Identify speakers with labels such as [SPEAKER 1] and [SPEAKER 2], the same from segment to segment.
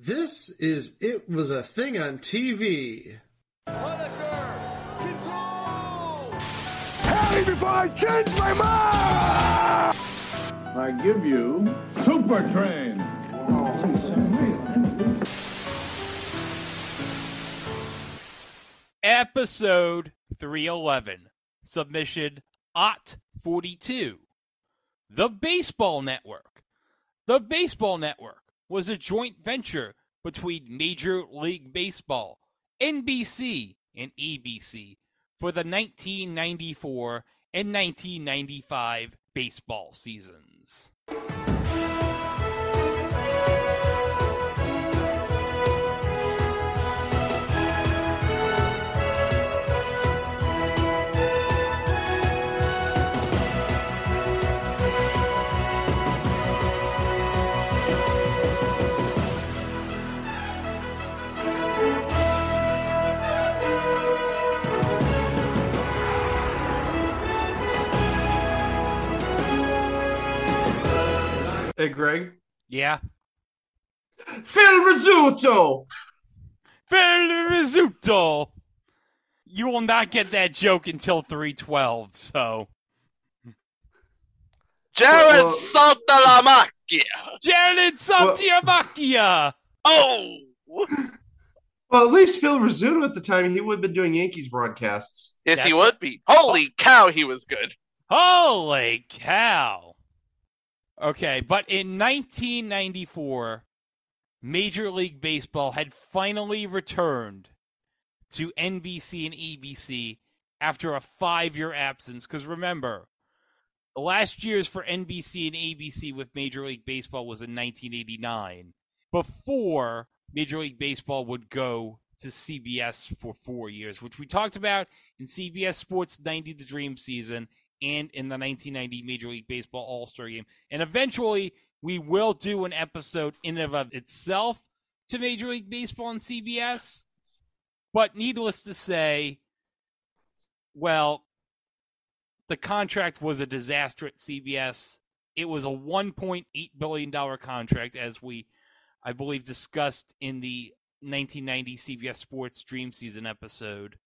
[SPEAKER 1] This is It Was a Thing on TV.
[SPEAKER 2] Punisher! Control!
[SPEAKER 3] Tell me before I change my mind!
[SPEAKER 4] I give you Super Train.
[SPEAKER 5] Episode 311. Submission OT 42. The Baseball Network. The Baseball Network was a joint venture between Major League Baseball, NBC, and ABC for the 1994 and 1995 baseball seasons.
[SPEAKER 1] Hey, Greg.
[SPEAKER 5] Yeah.
[SPEAKER 1] Phil Rizzuto!
[SPEAKER 5] Phil Rizzuto! You will not get that joke until 312, so.
[SPEAKER 6] Jared
[SPEAKER 1] Well-
[SPEAKER 6] Santalamacchia.
[SPEAKER 5] Jared Santiamacchia!
[SPEAKER 6] Oh,
[SPEAKER 1] Well, at least Phil Rizzuto at the time, he would have been doing Yankees broadcasts.
[SPEAKER 6] yes, he would be. Holy cow, he was good.
[SPEAKER 5] Holy cow! Okay, but in 1994, Major League Baseball had finally returned to NBC and ABC after a five year absence. Because remember, the last years for NBC and ABC with Major League Baseball was in 1989, before Major League Baseball would go to CBS for four years, which we talked about in CBS Sports 90 The Dream season and in the 1990 Major League Baseball All Star game. And eventually, we will do an episode in and of itself to Major League Baseball and CBS. But needless to say, well, the contract was a disaster at CBS. It was a $1.8 billion contract, as we, I believe, discussed in the 1990 CBS Sports Dream Season episode.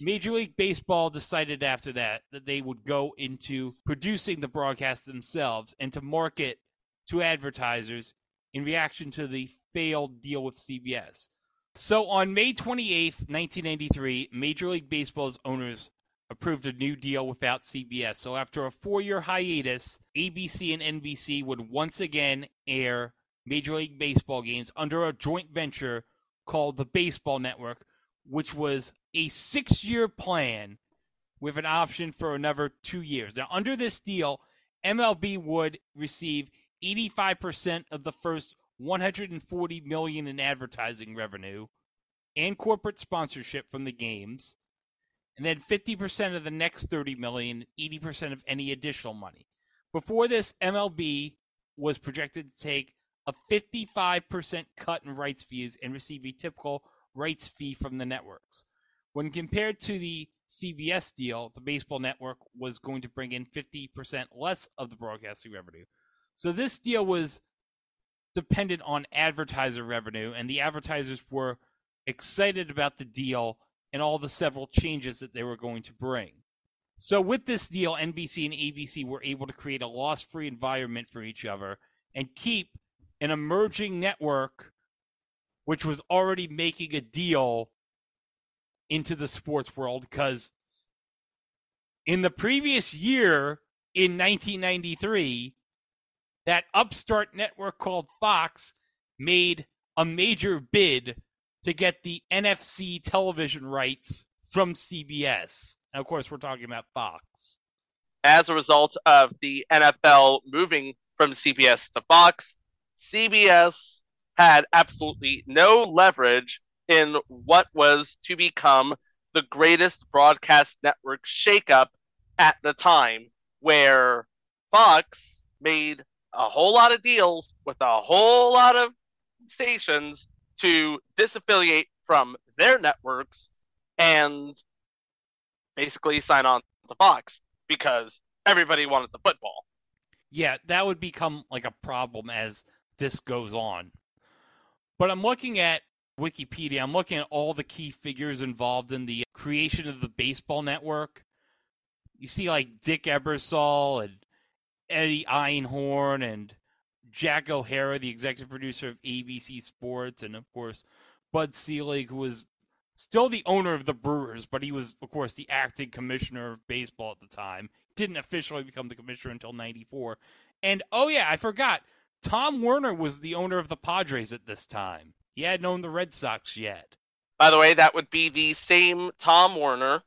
[SPEAKER 5] Major League Baseball decided after that that they would go into producing the broadcast themselves and to market to advertisers in reaction to the failed deal with CBS. So on May 28th, 1993, Major League Baseball's owners approved a new deal without CBS. So after a four year hiatus, ABC and NBC would once again air Major League Baseball games under a joint venture called the Baseball Network, which was a six year plan with an option for another two years. Now, under this deal, MLB would receive 85% of the first 140 million in advertising revenue and corporate sponsorship from the games, and then 50% of the next 30 million, 80% of any additional money. Before this, MLB was projected to take a 55% cut in rights fees and receive a typical rights fee from the networks. When compared to the CBS deal, the baseball network was going to bring in 50% less of the broadcasting revenue. So this deal was dependent on advertiser revenue, and the advertisers were excited about the deal and all the several changes that they were going to bring. So with this deal, NBC and ABC were able to create a loss-free environment for each other and keep an emerging network which was already making a deal into the sports world because in the previous year in 1993 that upstart network called Fox made a major bid to get the NFC television rights from CBS. And of course, we're talking about Fox.
[SPEAKER 6] As a result of the NFL moving from CBS to Fox, CBS had absolutely no leverage in what was to become the greatest broadcast network shakeup at the time, where Fox made a whole lot of deals with a whole lot of stations to disaffiliate from their networks and basically sign on to Fox because everybody wanted the football.
[SPEAKER 5] Yeah, that would become like a problem as this goes on. But I'm looking at Wikipedia. I'm looking at all the key figures involved in the creation of the baseball network. You see like Dick Ebersol and Eddie Einhorn and Jack O'Hara, the executive producer of ABC Sports, and of course Bud Selig, who was still the owner of the Brewers, but he was, of course, the acting commissioner of baseball at the time. Didn't officially become the commissioner until 94. And oh, yeah, I forgot. Tom Werner was the owner of the Padres at this time. He hadn't owned the Red Sox yet.
[SPEAKER 6] By the way, that would be the same Tom Werner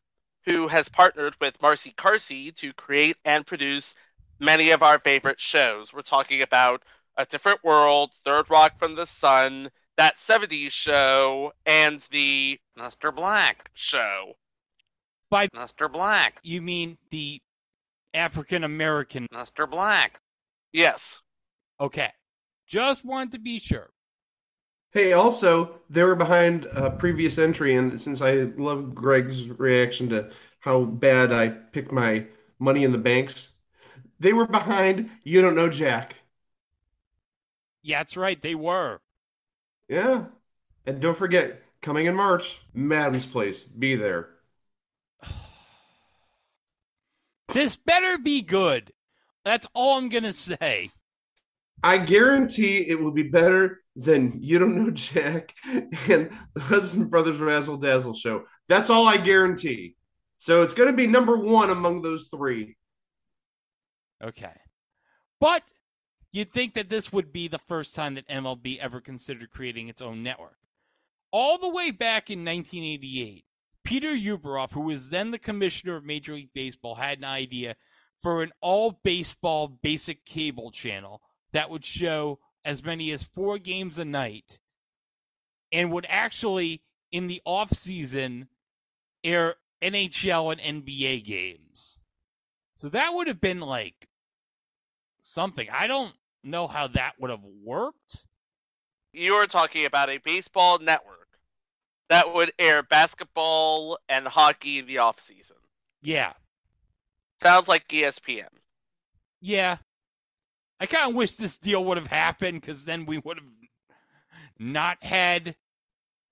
[SPEAKER 6] who has partnered with Marcy Carsey to create and produce many of our favorite shows. We're talking about A Different World, Third Rock from the Sun, that 70s show, and the
[SPEAKER 7] Mr. Black.
[SPEAKER 6] show.
[SPEAKER 5] By
[SPEAKER 7] Mr. Black.
[SPEAKER 5] you mean the African American.
[SPEAKER 7] Mr. Black.
[SPEAKER 6] Yes.
[SPEAKER 5] Okay. Just wanted to be sure.
[SPEAKER 1] Hey, also, they were behind a previous entry, and since I love Greg's reaction to how bad I picked my money in the banks, they were behind You Don't Know Jack.
[SPEAKER 5] Yeah, that's right. They were.
[SPEAKER 1] Yeah. And don't forget, coming in March, Madame's Place. Be there.
[SPEAKER 5] This better be good. That's all I'm going to say.
[SPEAKER 1] I guarantee it will be better than You Don't Know Jack and the Hudson Brothers Razzle Dazzle show. That's all I guarantee. So it's going to be number one among those three.
[SPEAKER 5] Okay. But you'd think that this would be the first time that MLB ever considered creating its own network. All the way back in 1988, Peter Ueberroth, who was then the commissioner of Major League Baseball, had an idea for an all baseball basic cable channel that would show as many as four games a night and would actually, in the off season, air NHL and NBA games. So that would have been like something. I don't know how that would have worked.
[SPEAKER 6] You are talking about a baseball network that would air basketball and hockey in the off season.
[SPEAKER 5] Yeah.
[SPEAKER 6] Sounds like ESPN.
[SPEAKER 5] Yeah. I kind of wish this deal would have happened because then we would have not had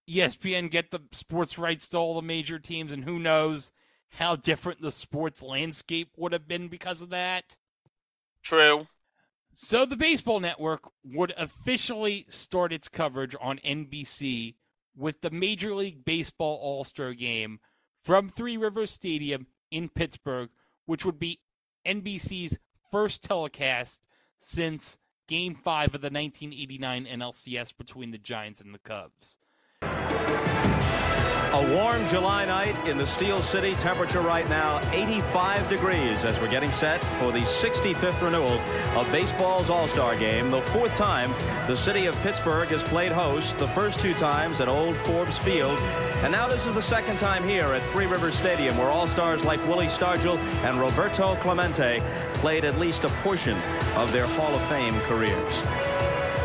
[SPEAKER 5] ESPN get the sports rights to all the major teams, and who knows how different the sports landscape would have been because of that.
[SPEAKER 6] True.
[SPEAKER 5] So the Baseball Network would officially start its coverage on NBC with the Major League Baseball All Star game from Three Rivers Stadium in Pittsburgh, which would be NBC's first telecast since Game 5 of the 1989 NLCS between the Giants and the Cubs.
[SPEAKER 8] A warm July night in the Steel City. Temperature right now 85 degrees as we're getting set for the 65th renewal of baseball's All-Star Game. The fourth time the city of Pittsburgh has played host. The first two times at Old Forbes Field. And now this is the second time here at Three Rivers Stadium where All-Stars like Willie Stargell and Roberto Clemente played at least a portion of their Hall of Fame careers.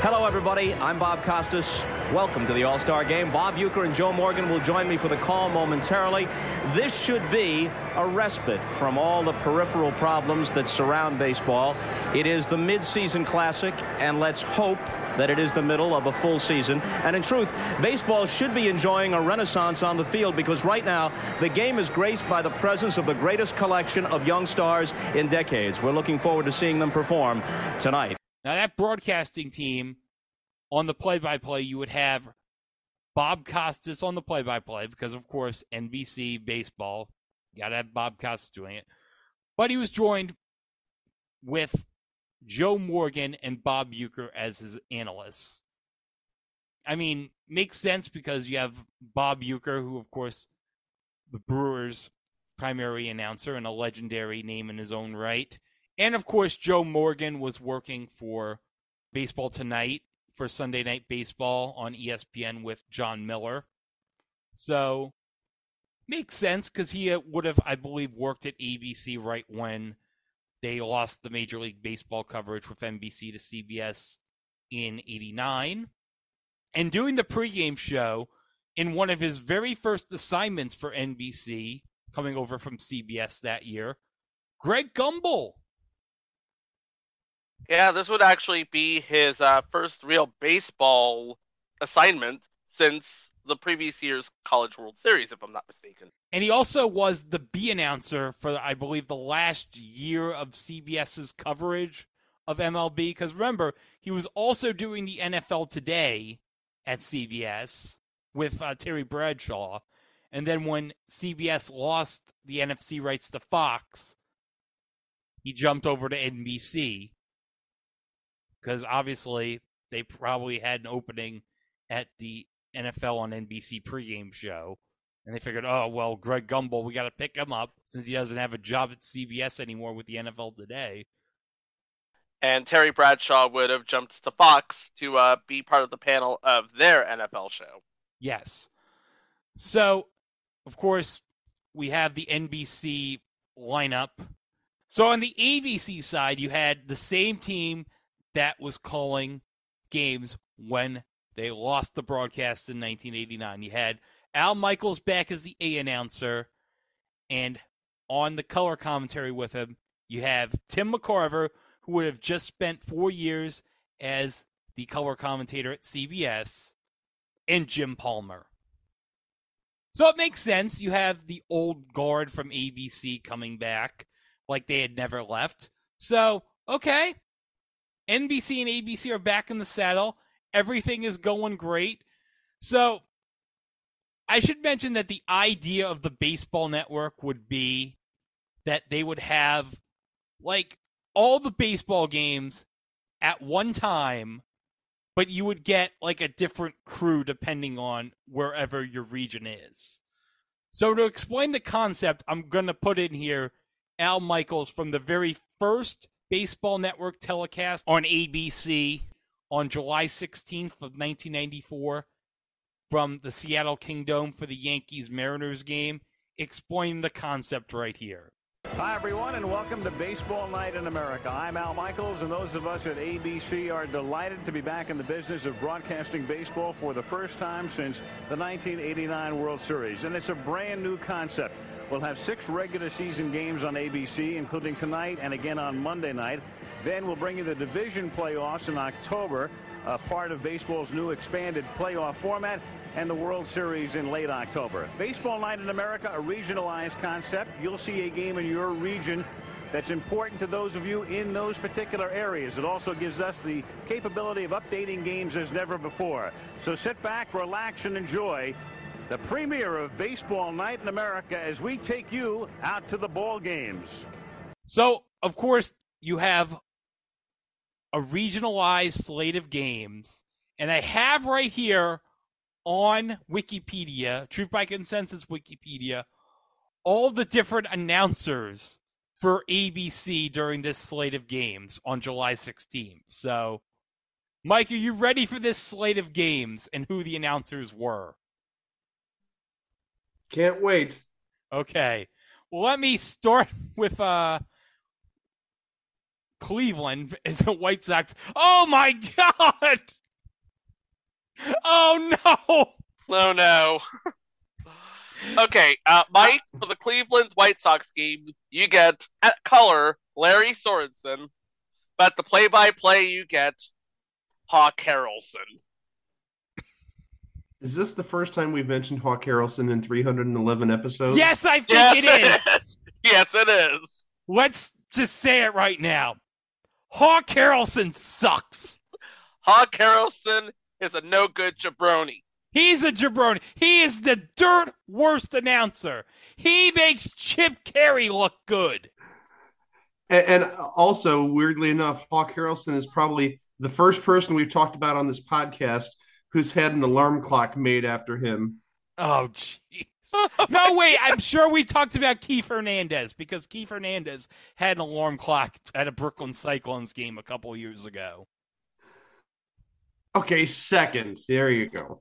[SPEAKER 8] Hello, everybody. I'm Bob Costas. Welcome to the All-Star Game. Bob Uecker and Joe Morgan will join me for the call momentarily. This should be a respite from all the peripheral problems that surround baseball. It is the mid-season classic, and let's hope that it is the middle of a full season. And in truth, baseball should be enjoying a renaissance on the field because right now the game is graced by the presence of the greatest collection of young stars in decades. We're looking forward to seeing them perform tonight.
[SPEAKER 5] Now, that broadcasting team on the play by play, you would have Bob Costas on the play by play because, of course, NBC baseball, got to have Bob Costas doing it. But he was joined with Joe Morgan and Bob Uecker as his analysts. I mean, makes sense because you have Bob Uecker, who, of course, the Brewers' primary announcer and a legendary name in his own right. And of course, Joe Morgan was working for Baseball Tonight for Sunday Night Baseball on ESPN with Jon Miller. So, makes sense because he uh, would have, I believe, worked at ABC right when they lost the Major League Baseball coverage with NBC to CBS in 89. And doing the pregame show in one of his very first assignments for NBC, coming over from CBS that year, Greg Gumbel.
[SPEAKER 6] Yeah, this would actually be his uh, first real baseball assignment since the previous year's College World Series, if I'm not mistaken.
[SPEAKER 5] And he also was the B announcer for, I believe, the last year of CBS's coverage of MLB. Because remember, he was also doing the NFL Today at CBS with uh, Terry Bradshaw. And then when CBS lost the NFC rights to Fox, he jumped over to NBC. Because obviously, they probably had an opening at the NFL on NBC pregame show. And they figured, oh, well, Greg Gumbel, we got to pick him up since he doesn't have a job at CBS anymore with the NFL today.
[SPEAKER 6] And Terry Bradshaw would have jumped to Fox to uh, be part of the panel of their NFL show.
[SPEAKER 5] Yes. So, of course, we have the NBC lineup. So, on the ABC side, you had the same team that was calling games when they lost the broadcast in 1989. You had Al Michaels back as the A announcer, and on the color commentary with him, you have Tim McCarver, who would have just spent four years as the color commentator at CBS, and Jim Palmer. So it makes sense. You have the old guard from ABC coming back like they had never left. So, okay. NBC and ABC are back in the saddle. Everything is going great. So, I should mention that the idea of the baseball network would be that they would have like all the baseball games at one time, but you would get like a different crew depending on wherever your region is. So, to explain the concept, I'm going to put in here Al Michaels from the very first Baseball Network telecast on ABC on July 16th of 1994 from the Seattle Kingdome for the Yankees Mariners game. Explain the concept right here.
[SPEAKER 9] Hi, everyone, and welcome to Baseball Night in America. I'm Al Michaels, and those of us at ABC are delighted to be back in the business of broadcasting baseball for the first time since the 1989 World Series. And it's a brand new concept. We'll have six regular season games on ABC, including tonight and again on Monday night. Then we'll bring you the division playoffs in October, a part of baseball's new expanded playoff format, and the World Series in late October. Baseball Night in America, a regionalized concept. You'll see a game in your region that's important to those of you in those particular areas. It also gives us the capability of updating games as never before. So sit back, relax, and enjoy the premiere of Baseball Night in America as we take you out to the ball games.
[SPEAKER 5] So, of course, you have a regionalized slate of games, and I have right here on Wikipedia, Truth by Consensus Wikipedia, all the different announcers for ABC during this slate of games on July 16th. So, Mike, are you ready for this slate of games and who the announcers were?
[SPEAKER 1] Can't wait.
[SPEAKER 5] Okay. Well, let me start with uh Cleveland and the White Sox. Oh my god! Oh no!
[SPEAKER 6] Oh no. okay, uh, Mike, for the Cleveland White Sox game, you get at color Larry Sorensen, but the play-by-play you get Hawk Harrelson.
[SPEAKER 1] Is this the first time we've mentioned Hawk Harrelson in 311 episodes?
[SPEAKER 5] Yes, I think
[SPEAKER 6] Yes,
[SPEAKER 5] it is.
[SPEAKER 6] is. Yes, it is.
[SPEAKER 5] Let's just say it right now. Hawk Harrelson sucks.
[SPEAKER 6] Hawk Harrelson is a no-good jabroni.
[SPEAKER 5] He's a jabroni. He is the dirt worst announcer. He makes Chip Caray look good.
[SPEAKER 1] And, and also, weirdly enough, Hawk Harrelson is probably the first person we've talked about on this podcast who's had an alarm clock made after him.
[SPEAKER 5] Oh, jeez. No, wait. I'm sure we talked about Keith Hernandez because Keith Hernandez had an alarm clock at a Brooklyn Cyclones game a couple years ago.
[SPEAKER 1] Okay, second. There you go.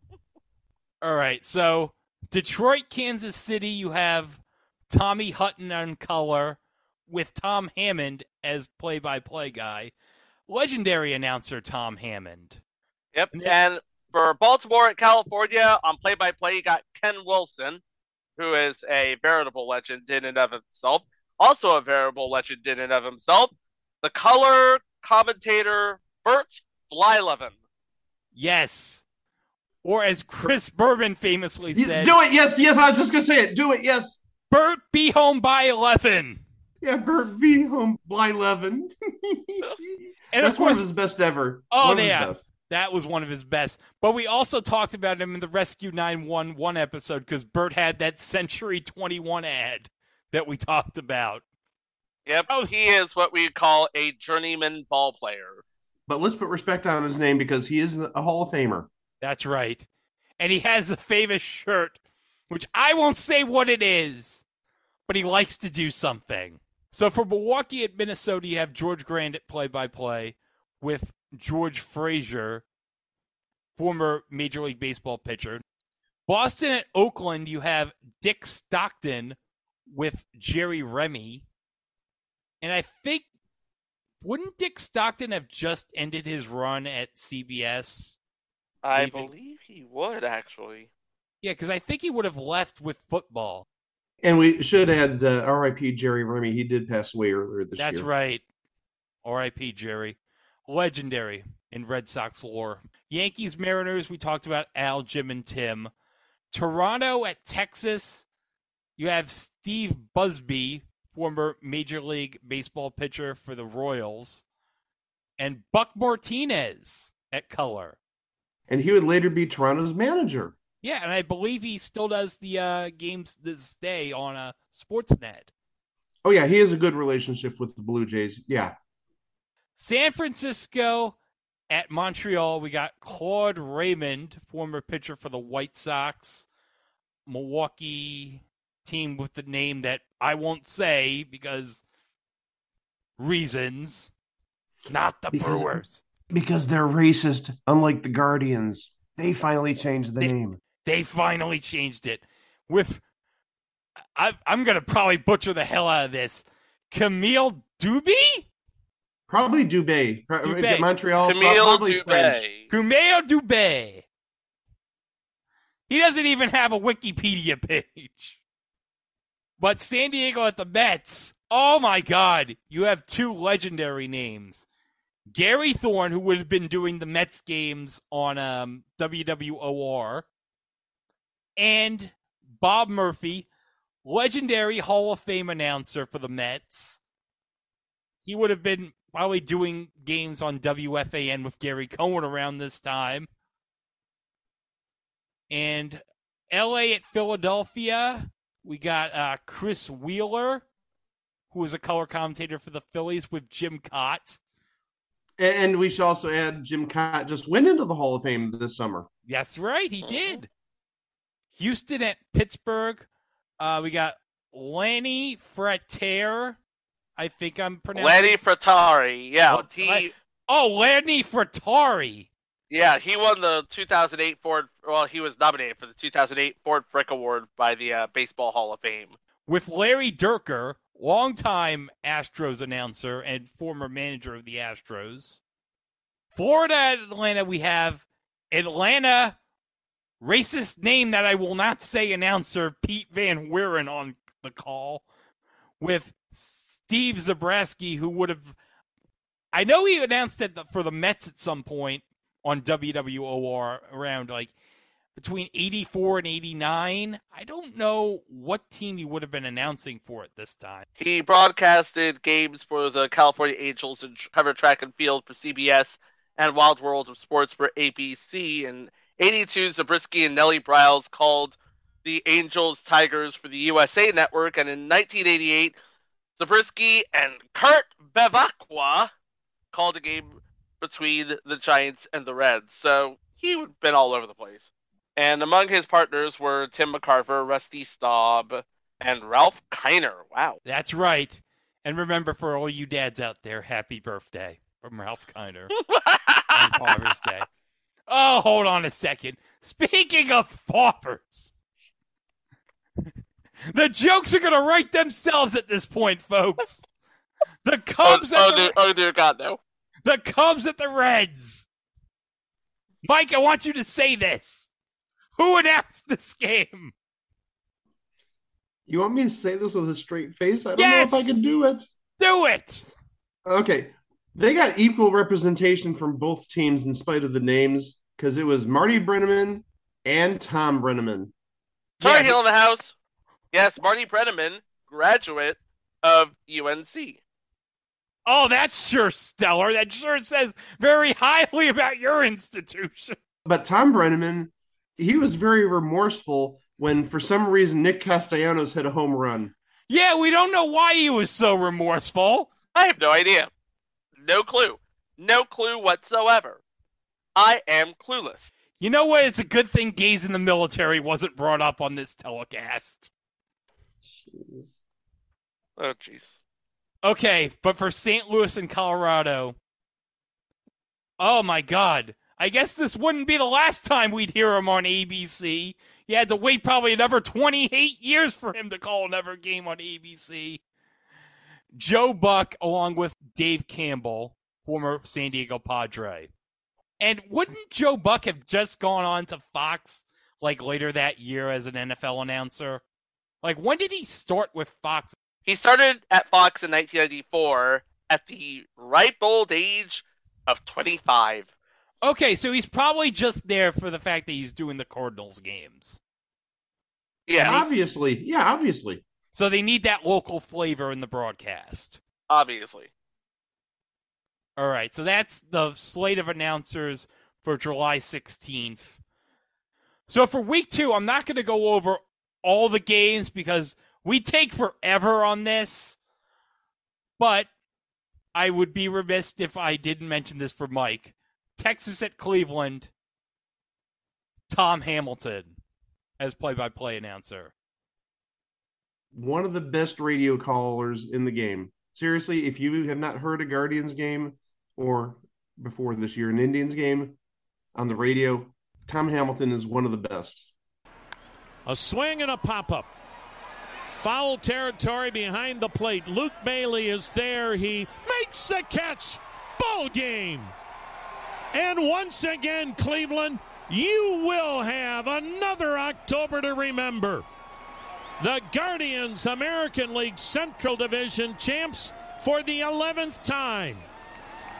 [SPEAKER 5] All right. So, Detroit, Kansas City, you have Tommy Hutton on color with Tom Hammond as play by play guy. Legendary announcer Tom Hammond.
[SPEAKER 6] Yep. And for Baltimore and California, on play-by-play, you got Ken Wilson, who is a veritable legend in and of himself. Also a veritable legend in and of himself. The color commentator Bert Blyleven.
[SPEAKER 5] Yes. Or as Chris Berman famously
[SPEAKER 1] Yes,
[SPEAKER 5] said,
[SPEAKER 1] do it. Yes, yes. I was just gonna say it. Do it. Yes.
[SPEAKER 5] Bert be home by 11.
[SPEAKER 1] Yeah, Bert be Home by eleven.
[SPEAKER 5] And
[SPEAKER 1] That's
[SPEAKER 5] of
[SPEAKER 1] one of his best ever.
[SPEAKER 5] Oh,
[SPEAKER 1] one
[SPEAKER 5] yeah.
[SPEAKER 1] best.
[SPEAKER 5] that was one of his best. But we also talked about him in the Rescue 911 episode because Bert had that Century 21 ad that we talked about.
[SPEAKER 6] Yep,
[SPEAKER 5] Oh.
[SPEAKER 6] he is what we call a journeyman ball player.
[SPEAKER 1] But let's put respect on his name because he is a Hall of Famer.
[SPEAKER 5] That's right. And he has the famous shirt, which I won't say what it is, but he likes to do something. So for Milwaukee at Minnesota, you have George Grant at play by play with George Frazier, former Major League Baseball pitcher. Boston at Oakland, you have Dick Stockton with Jerry Remy. And I think, wouldn't Dick Stockton have just ended his run at CBS?
[SPEAKER 6] I
[SPEAKER 5] Leaving.
[SPEAKER 6] believe he would actually.
[SPEAKER 5] Yeah, because I think he would have left with football.
[SPEAKER 1] And we should add uh, R.I.P. Jerry Remy. He did pass away earlier this
[SPEAKER 5] That's
[SPEAKER 1] year.
[SPEAKER 5] right. R.I.P. Jerry. Legendary in Red Sox lore. Yankees, Mariners, we talked about Al, Jim, and Tim. Toronto at Texas, you have Steve Busby, former Major League Baseball pitcher for the Royals, and Buck Martinez at color.
[SPEAKER 1] And he would later be Toronto's manager.
[SPEAKER 5] Yeah, and I believe he still does the uh, games this day on uh, Sportsnet.
[SPEAKER 1] Oh yeah, he has a good relationship with the Blue Jays. Yeah.
[SPEAKER 5] San Francisco at Montreal, we got Claude Raymond, former pitcher for the White Sox, Milwaukee team with the name that I won't say because reasons. Not the
[SPEAKER 1] Because-
[SPEAKER 5] Brewers.
[SPEAKER 1] Because they're racist, unlike the Guardians. They finally changed the
[SPEAKER 5] They-
[SPEAKER 1] name.
[SPEAKER 5] They finally changed it with. I, I'm going to probably butcher the hell out of this. Camille Duby?
[SPEAKER 1] Probably Dubé. Uh,
[SPEAKER 5] Dubé.
[SPEAKER 1] Montreal.
[SPEAKER 6] Camille
[SPEAKER 1] probably French.
[SPEAKER 6] Dubé.
[SPEAKER 5] Kumeo Dubé. He doesn't even have a Wikipedia page. But San Diego at the Mets, oh my God, you have two legendary names. Gary Thorne, who would have been doing the Mets games on um, WWOR, and Bob Murphy, legendary Hall of Fame announcer for the Mets. He would have been probably doing games on WFAN with Gary Cohen around this time. And LA at Philadelphia, we got uh, Chris Wheeler, who was a color commentator for the Phillies with Jim Kaat.
[SPEAKER 1] And and we should also add Jim Kaat just went into the Hall of Fame this summer.
[SPEAKER 5] That's right, he
[SPEAKER 6] Mhm.
[SPEAKER 5] did. Houston at Pittsburgh, uh, we got Lanny Frater. I think I'm pronouncing.
[SPEAKER 6] Lenny Fratari. Yeah,
[SPEAKER 5] Oh,
[SPEAKER 6] he
[SPEAKER 5] I- Oh, Lanny Frattare.
[SPEAKER 6] Yeah he won the 2008 Ford. Well, he was nominated for the 2008 Ford Frick Award by the uh, Baseball Hall of Fame.
[SPEAKER 5] with Larry Dierker, longtime Astros announcer and former manager of the Astros. Florida at Atlanta, we have Atlanta racist name that I will not say announcer Pete Van Wieren on the call with Steve Zabrowski, who would have. I know he announced it for the Mets at some point on WWOR around like between 84 and 89. I don't know what team he would have been announcing for at this time.
[SPEAKER 6] He broadcasted games for the California Angels and covered track and field for CBS and Wide World of Sports for ABC. In 82, Zabriskie and Nellie Briles called the Angels Tigers for the USA Network. And in 1988, Zabriskie and Kurt Bevacqua called a game between the Giants and the Reds. So he would have been all over the place. And among his partners were Tim McCarver, Rusty Staub, and Ralph Kiner. Wow.
[SPEAKER 5] That's right. And remember, for all you dads out there, happy birthday from Ralph Kiner on Father's Day. Oh, hold on a second. Speaking of fathers, the jokes are going to write themselves at this point, folks. The
[SPEAKER 6] oh,
[SPEAKER 5] Cubs,
[SPEAKER 6] oh,
[SPEAKER 5] at
[SPEAKER 6] oh,
[SPEAKER 5] dear,
[SPEAKER 6] oh dear God, no.
[SPEAKER 5] The Cubs at the Reds. Mike, I want you to say this. Who announced this game?
[SPEAKER 1] You want me to say this with a straight face? I don't
[SPEAKER 5] Yes!
[SPEAKER 1] know if I can do it.
[SPEAKER 5] Do it.
[SPEAKER 1] Okay. They got equal representation from both teams in spite of the names because it was Marty Brennaman and Tom Brennaman.
[SPEAKER 6] Tar
[SPEAKER 5] Yeah,
[SPEAKER 6] Heel in the house. Yes, Marty Brennaman, graduate of UNC.
[SPEAKER 5] Oh, that's sure stellar. That sure says very highly about your institution.
[SPEAKER 1] But Tom Brennaman, he was very remorseful when, for some reason, Nick Castellanos hit a home run.
[SPEAKER 5] Yeah, we don't know why he was so remorseful.
[SPEAKER 6] I have no idea. No clue. No clue whatsoever. I am clueless.
[SPEAKER 5] You know what? It's a good thing gays in the military wasn't brought up on this telecast. Jeez.
[SPEAKER 6] Oh, jeez.
[SPEAKER 5] Okay, but for St. Louis and Colorado, oh my God. I guess this wouldn't be the last time we'd hear him on ABC. You had to wait probably another 28 years for him to call another game on ABC. Joe Buck, along with Dave Campbell, former San Diego Padre. And wouldn't Joe Buck have just gone on to Fox like later that year as an NFL announcer? Like, when did he start with Fox?
[SPEAKER 6] He started at Fox in 1994 at the ripe old age of 25.
[SPEAKER 5] Okay, so he's probably just there for the fact that he's doing the Cardinals games.
[SPEAKER 6] Yeah,
[SPEAKER 1] Obviously. Yeah, obviously.
[SPEAKER 5] So they need that local flavor in the broadcast.
[SPEAKER 6] obviously.
[SPEAKER 5] All right, so that's the slate of announcers for July 16th. So for week two, I'm not going to go over all the games because we take forever on this. But I would be remiss if I didn't mention this for Mike. Texas at Cleveland, Tom Hamilton as play by play announcer.
[SPEAKER 1] One of the best radio callers in the game. Seriously, if you have not heard a Guardians game or before this year, an Indians game on the radio, Tom Hamilton is one of the best.
[SPEAKER 10] A swing and a pop up. Foul territory behind the plate. Luke Bailey is there. He makes the catch. Ball game. And once again, Cleveland, you will have another October to remember. The Guardians American League Central Division champs for the 11th time.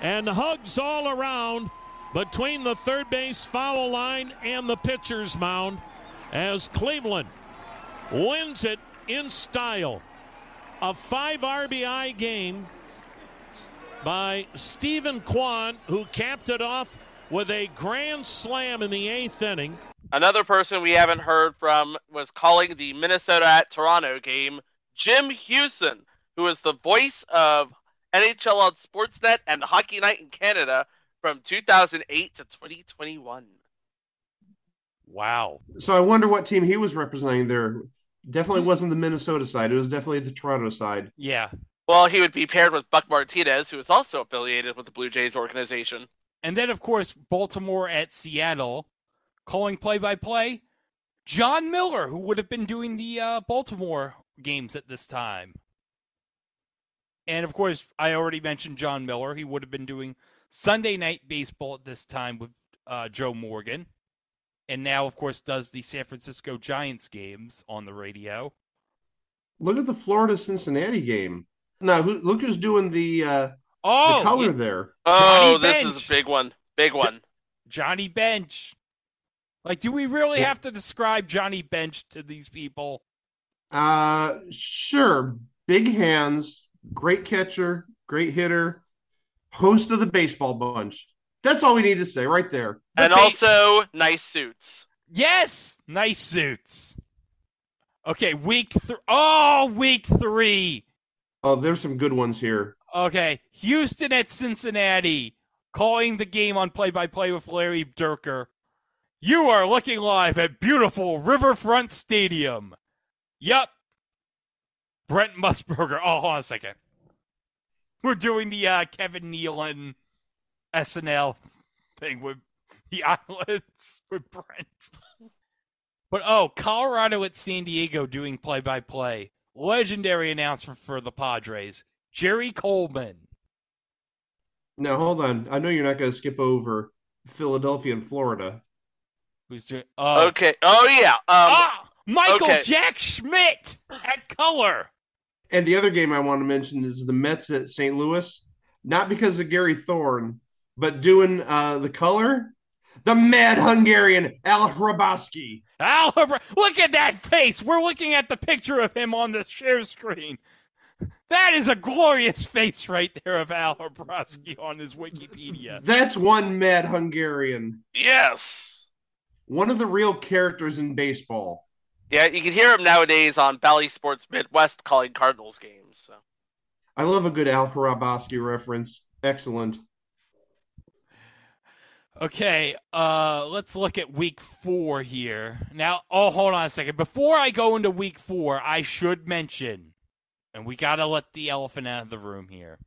[SPEAKER 10] And hugs all around between the third base foul line and the pitcher's mound as Cleveland wins it in style. A five RBI game by Steven Kwan, who capped it off with a grand slam in the eighth inning.
[SPEAKER 6] Another person we haven't heard from was calling the Minnesota at Toronto game, Jim Hughson, who is the voice of NHL on Sportsnet and Hockey Night in Canada from 2008 to 2021.
[SPEAKER 5] Wow.
[SPEAKER 1] So I wonder what team he was representing there. Definitely wasn't the Minnesota side. It was definitely the Toronto side.
[SPEAKER 5] Yeah.
[SPEAKER 6] Well, he would be paired with Buck Martinez, who is also affiliated with the Blue Jays organization.
[SPEAKER 5] And then, of course, Baltimore at Seattle, calling play by play. Jon Miller, who would have been doing the uh, Baltimore games at this time. And of course, I already mentioned Jon Miller. He would have been doing Sunday night baseball at this time with uh, Joe Morgan. And now, of course, does the San Francisco Giants games on the radio.
[SPEAKER 1] Look at the Florida Cincinnati game. Now, who, look who's doing the uh,
[SPEAKER 5] Oh,
[SPEAKER 1] the color
[SPEAKER 5] yeah,
[SPEAKER 1] there.
[SPEAKER 6] Oh,
[SPEAKER 5] Johnny
[SPEAKER 6] this
[SPEAKER 5] Bench.
[SPEAKER 6] is a big one. Big one.
[SPEAKER 5] Johnny Bench. Like, do we really have to describe Johnny Bench to these people?
[SPEAKER 1] Uh, sure. Big hands, great catcher, great hitter, host of the baseball bunch. That's all we need to say right there.
[SPEAKER 6] And
[SPEAKER 5] they-
[SPEAKER 6] also, nice suits.
[SPEAKER 5] Yes, nice suits. Okay, week three. oh, week three.
[SPEAKER 1] Oh, there's some good ones here.
[SPEAKER 5] Okay, Houston at Cincinnati, calling the game on play-by-play with Larry Dierker. You are looking live at beautiful Riverfront Stadium. Yup. Brent Musburger. Oh, hold on a second. We're doing the uh, Kevin Nealon SNL thing with the islands with Brent. But oh, Colorado at San Diego doing play by play. Legendary announcer for the Padres, Jerry Coleman.
[SPEAKER 1] Now, hold on. I know you're not going to skip over Philadelphia and Florida.
[SPEAKER 5] Who's doing? Oh,
[SPEAKER 6] Okay. Oh, yeah. Um,
[SPEAKER 5] ah, Michael
[SPEAKER 6] okay.
[SPEAKER 5] Jack Schmidt at color.
[SPEAKER 1] And the other game I want to mention is the Mets at St. Louis. Not because of Gary Thorne, but doing uh, the color. the mad Hungarian Al Hrabosky.
[SPEAKER 5] Al, Hra- look at that face. We're looking at the picture of him on the share screen. That is a glorious face right there of Al Hrabosky on his Wikipedia.
[SPEAKER 1] That's one mad Hungarian.
[SPEAKER 6] Yes.
[SPEAKER 1] One of the real characters in baseball.
[SPEAKER 6] Yeah, you can hear him nowadays on Bally Sports Midwest calling Cardinals games. So.
[SPEAKER 1] I love a good Al Hrabosky reference. Excellent.
[SPEAKER 5] Okay, uh, let's look at week four here. Now, oh, hold on a second. Before I go into week four, I should mention, and we got to let the elephant out of the room here.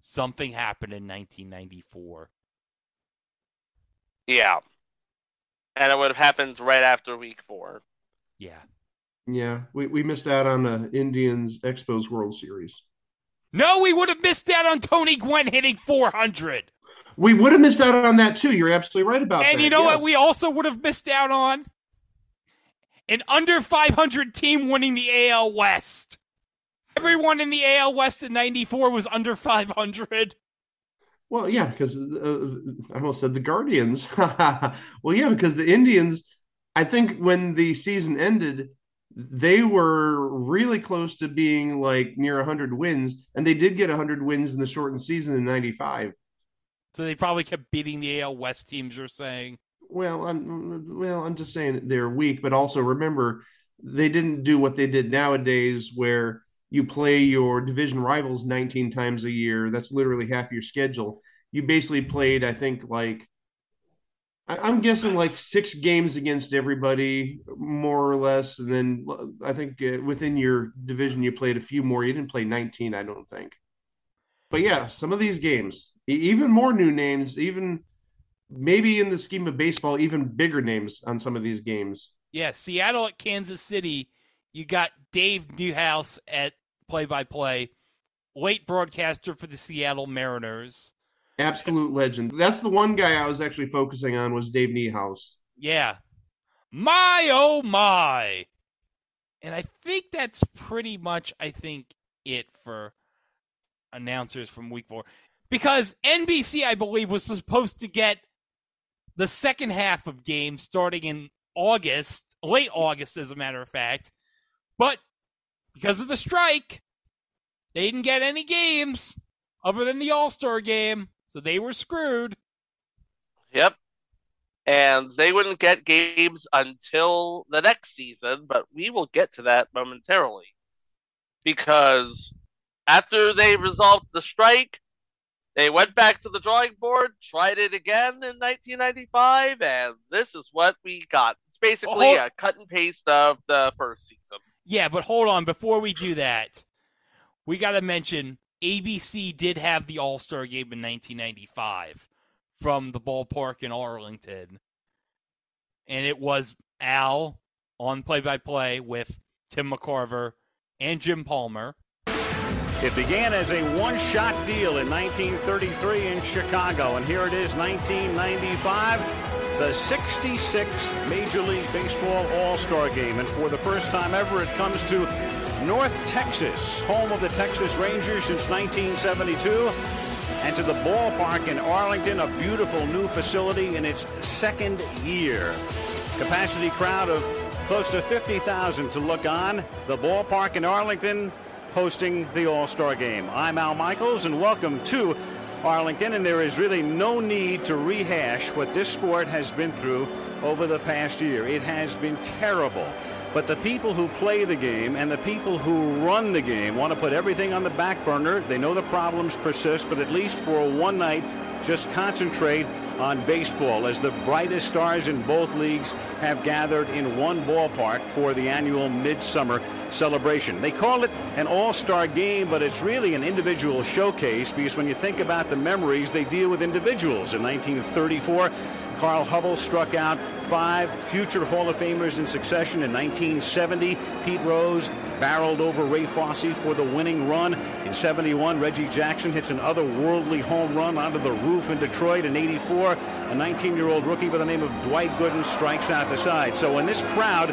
[SPEAKER 5] Something happened in 1994.
[SPEAKER 6] Yeah. And it would have happened right after week four.
[SPEAKER 5] Yeah.
[SPEAKER 1] Yeah, we, we missed out on the Indians Expos World Series.
[SPEAKER 5] No, we would have missed out on Tony Gwynn hitting 400.
[SPEAKER 1] We would have missed out on that too. You're absolutely right about
[SPEAKER 5] And
[SPEAKER 1] that.
[SPEAKER 5] And you know
[SPEAKER 1] yes.
[SPEAKER 5] what we also would have missed out on? An under 500 team winning the AL West. Everyone in the AL West in 94 was under 500.
[SPEAKER 1] Well, yeah, because uh, I almost said the Guardians. well, yeah, because the Indians, I think when the season ended, they were really close to being like near 100 wins, and they did get 100 wins in the shortened season in 95.
[SPEAKER 5] So they probably kept beating the AL West teams, you're saying.
[SPEAKER 1] Well, I'm well, I'm just saying they're weak, but also remember they didn't do what they did nowadays where you play your division rivals 19 times a year. That's literally half your schedule. You basically played, I think, like I'm guessing like six games against everybody, more or less, and then I think uh, within your division you played a few more. You didn't play 19, I don't think. But yeah, some of these games, even more new names, even maybe in the scheme of baseball, even bigger names on some of these games.
[SPEAKER 5] Yeah, Seattle at Kansas City. You got Dave Niehaus at play by play, late broadcaster for the Seattle Mariners.
[SPEAKER 1] Absolute legend. That's the one guy I was actually focusing on was Dave Niehaus.
[SPEAKER 5] Yeah. My oh my. And I think that's pretty much I think it for announcers from week 4 because NBC I believe was supposed to get the second half of games starting in August, late August as a matter of fact. But because of the strike, they didn't get any games other than the All-Star game, so they were screwed.
[SPEAKER 6] Yep. And they wouldn't get games until the next season, but we will get to that momentarily. Because after they resolved the strike, they went back to the drawing board, tried it again in 1995, and this is what we got. It's basically
[SPEAKER 5] Hold-
[SPEAKER 6] a cut and paste of the first season.
[SPEAKER 5] Yeah, but hold on. Before we do that, we got to mention ABC did have the All Star game in 1995 from the ballpark in Arlington. And it was Al on play by play with Tim McCarver and Jim Palmer.
[SPEAKER 9] It began as a one shot deal in 1933 in Chicago, and here it is 1995, the 66th Major League Baseball All Star game. And for the first time ever, it comes to North Texas, home of the Texas Rangers since 1972, and to the ballpark in Arlington, a beautiful new facility in its second year. Capacity crowd of close to 50,000 to look on. The ballpark in Arlington hosting the All Star game. I'm Al Michaels, and welcome to Arlington. And there is really no need to rehash what this sport has been through over the past year. It has been terrible. But the people who play the game and the people who run the game want to put everything on the back burner. They know the problems persist, but at least for one night, just concentrate on baseball as the brightest stars in both leagues have gathered in one ballpark for the annual midsummer celebration. They call it an all-star game, but it's really an individual showcase because when you think about the memories, they deal with individuals. In 1934, Carl Hubbell struck out five future Hall of Famers in succession. In 1970, Pete Rose barreled over Ray Fosse for the winning run. In 71, Reggie Jackson hits an otherworldly home run onto the roof in Detroit. In 84, a 19 year old rookie by the name of Dwight Gooden strikes out the side. So when this crowd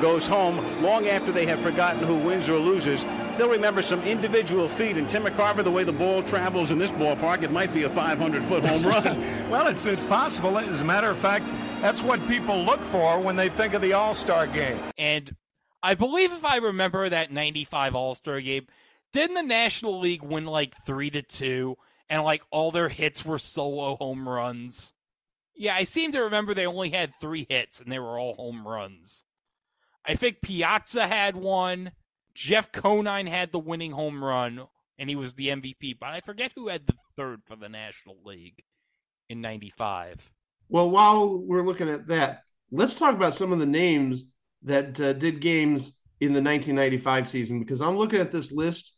[SPEAKER 9] goes home long after they have forgotten who wins or loses, they'll remember some individual feet. And Tim McCarver, the way the ball travels in this ballpark, it might be a 500 foot home run.
[SPEAKER 3] well, it's it's possible. As a matter of fact, that's what people look for when they think of the All Star game.
[SPEAKER 5] And I believe if I remember that 95 All Star game, didn't the National League win like 3 to 2 and like all their hits were solo home runs? Yeah, I seem to remember they only had 3 hits and they were all home runs. I think Piazza had one, Jeff Conine had the winning home run and he was the MVP, but I forget who had the third for the National League in 95.
[SPEAKER 1] Well, while we're looking at that, let's talk about some of the names that uh, did games in the 1995 season because I'm looking at this list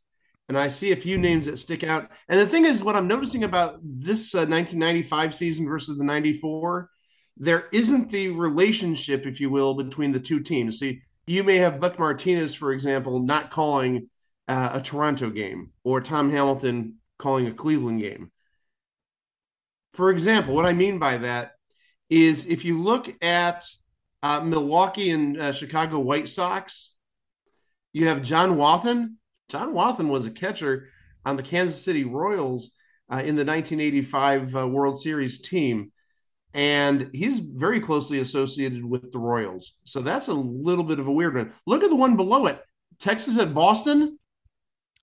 [SPEAKER 1] and I see a few names that stick out. And the thing is, what I'm noticing about this uh, 1995 season versus the 94, there isn't the relationship, if you will, between the two teams. See, you may have Buck Martinez, for example, not calling uh, a Toronto game or Tom Hamilton calling a Cleveland game. For example, what I mean by that is if you look at uh, Milwaukee and uh, Chicago White Sox, you have John Wathan. John Wathan was a catcher on the Kansas City Royals uh, in the 1985 uh, World Series team. And he's very closely associated with the Royals. So that's a little bit of a weird one. Look at the one below it Texas at Boston.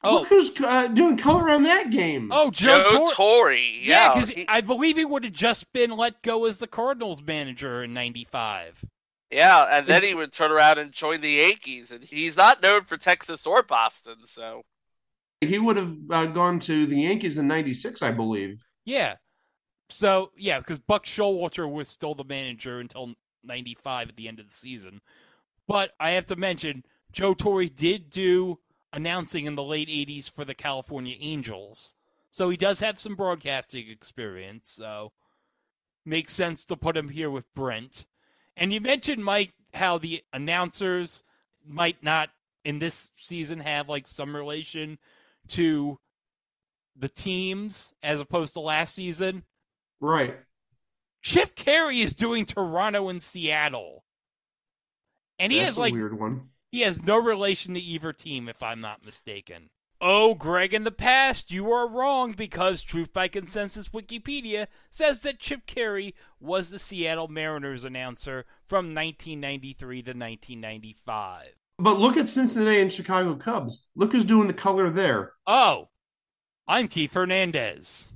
[SPEAKER 5] Oh,
[SPEAKER 1] Look who's uh, doing color on that game.
[SPEAKER 5] Oh, Joe,
[SPEAKER 6] Joe
[SPEAKER 5] Torre.
[SPEAKER 6] Torre.
[SPEAKER 5] Yeah,
[SPEAKER 6] Yeah,
[SPEAKER 5] because
[SPEAKER 6] he-
[SPEAKER 5] I believe he would have just been let go as the Cardinals manager in '95.
[SPEAKER 6] yeah, and then he would turn around and join the Yankees, and he's not known for Texas or Boston, so
[SPEAKER 1] He would have uh, gone to the Yankees in 96, I believe.
[SPEAKER 5] Yeah. So yeah, because Buck Showalter was still the manager until '95 at the end of the season. But I have to mention, Joe Torre did do announcing in the late '80s for the California Angels, so he does have some broadcasting experience. So makes sense to put him here with Brent. And you mentioned Mike how the announcers might not in this season have like some relation to the teams as opposed to last season.
[SPEAKER 1] Right.
[SPEAKER 5] Chip Caray is doing Toronto and Seattle. And he
[SPEAKER 1] That's
[SPEAKER 5] has
[SPEAKER 1] a
[SPEAKER 5] like
[SPEAKER 1] weird one.
[SPEAKER 5] he has no relation to either team if I'm not mistaken. Oh, Greg, in the past, you are wrong because Truth by Consensus Wikipedia says that Chip Caray was the Seattle Mariners announcer from 1993 to 1995.
[SPEAKER 1] But look at Cincinnati and Chicago Cubs. Look who's doing the color there.
[SPEAKER 5] Oh, I'm Keith Hernandez.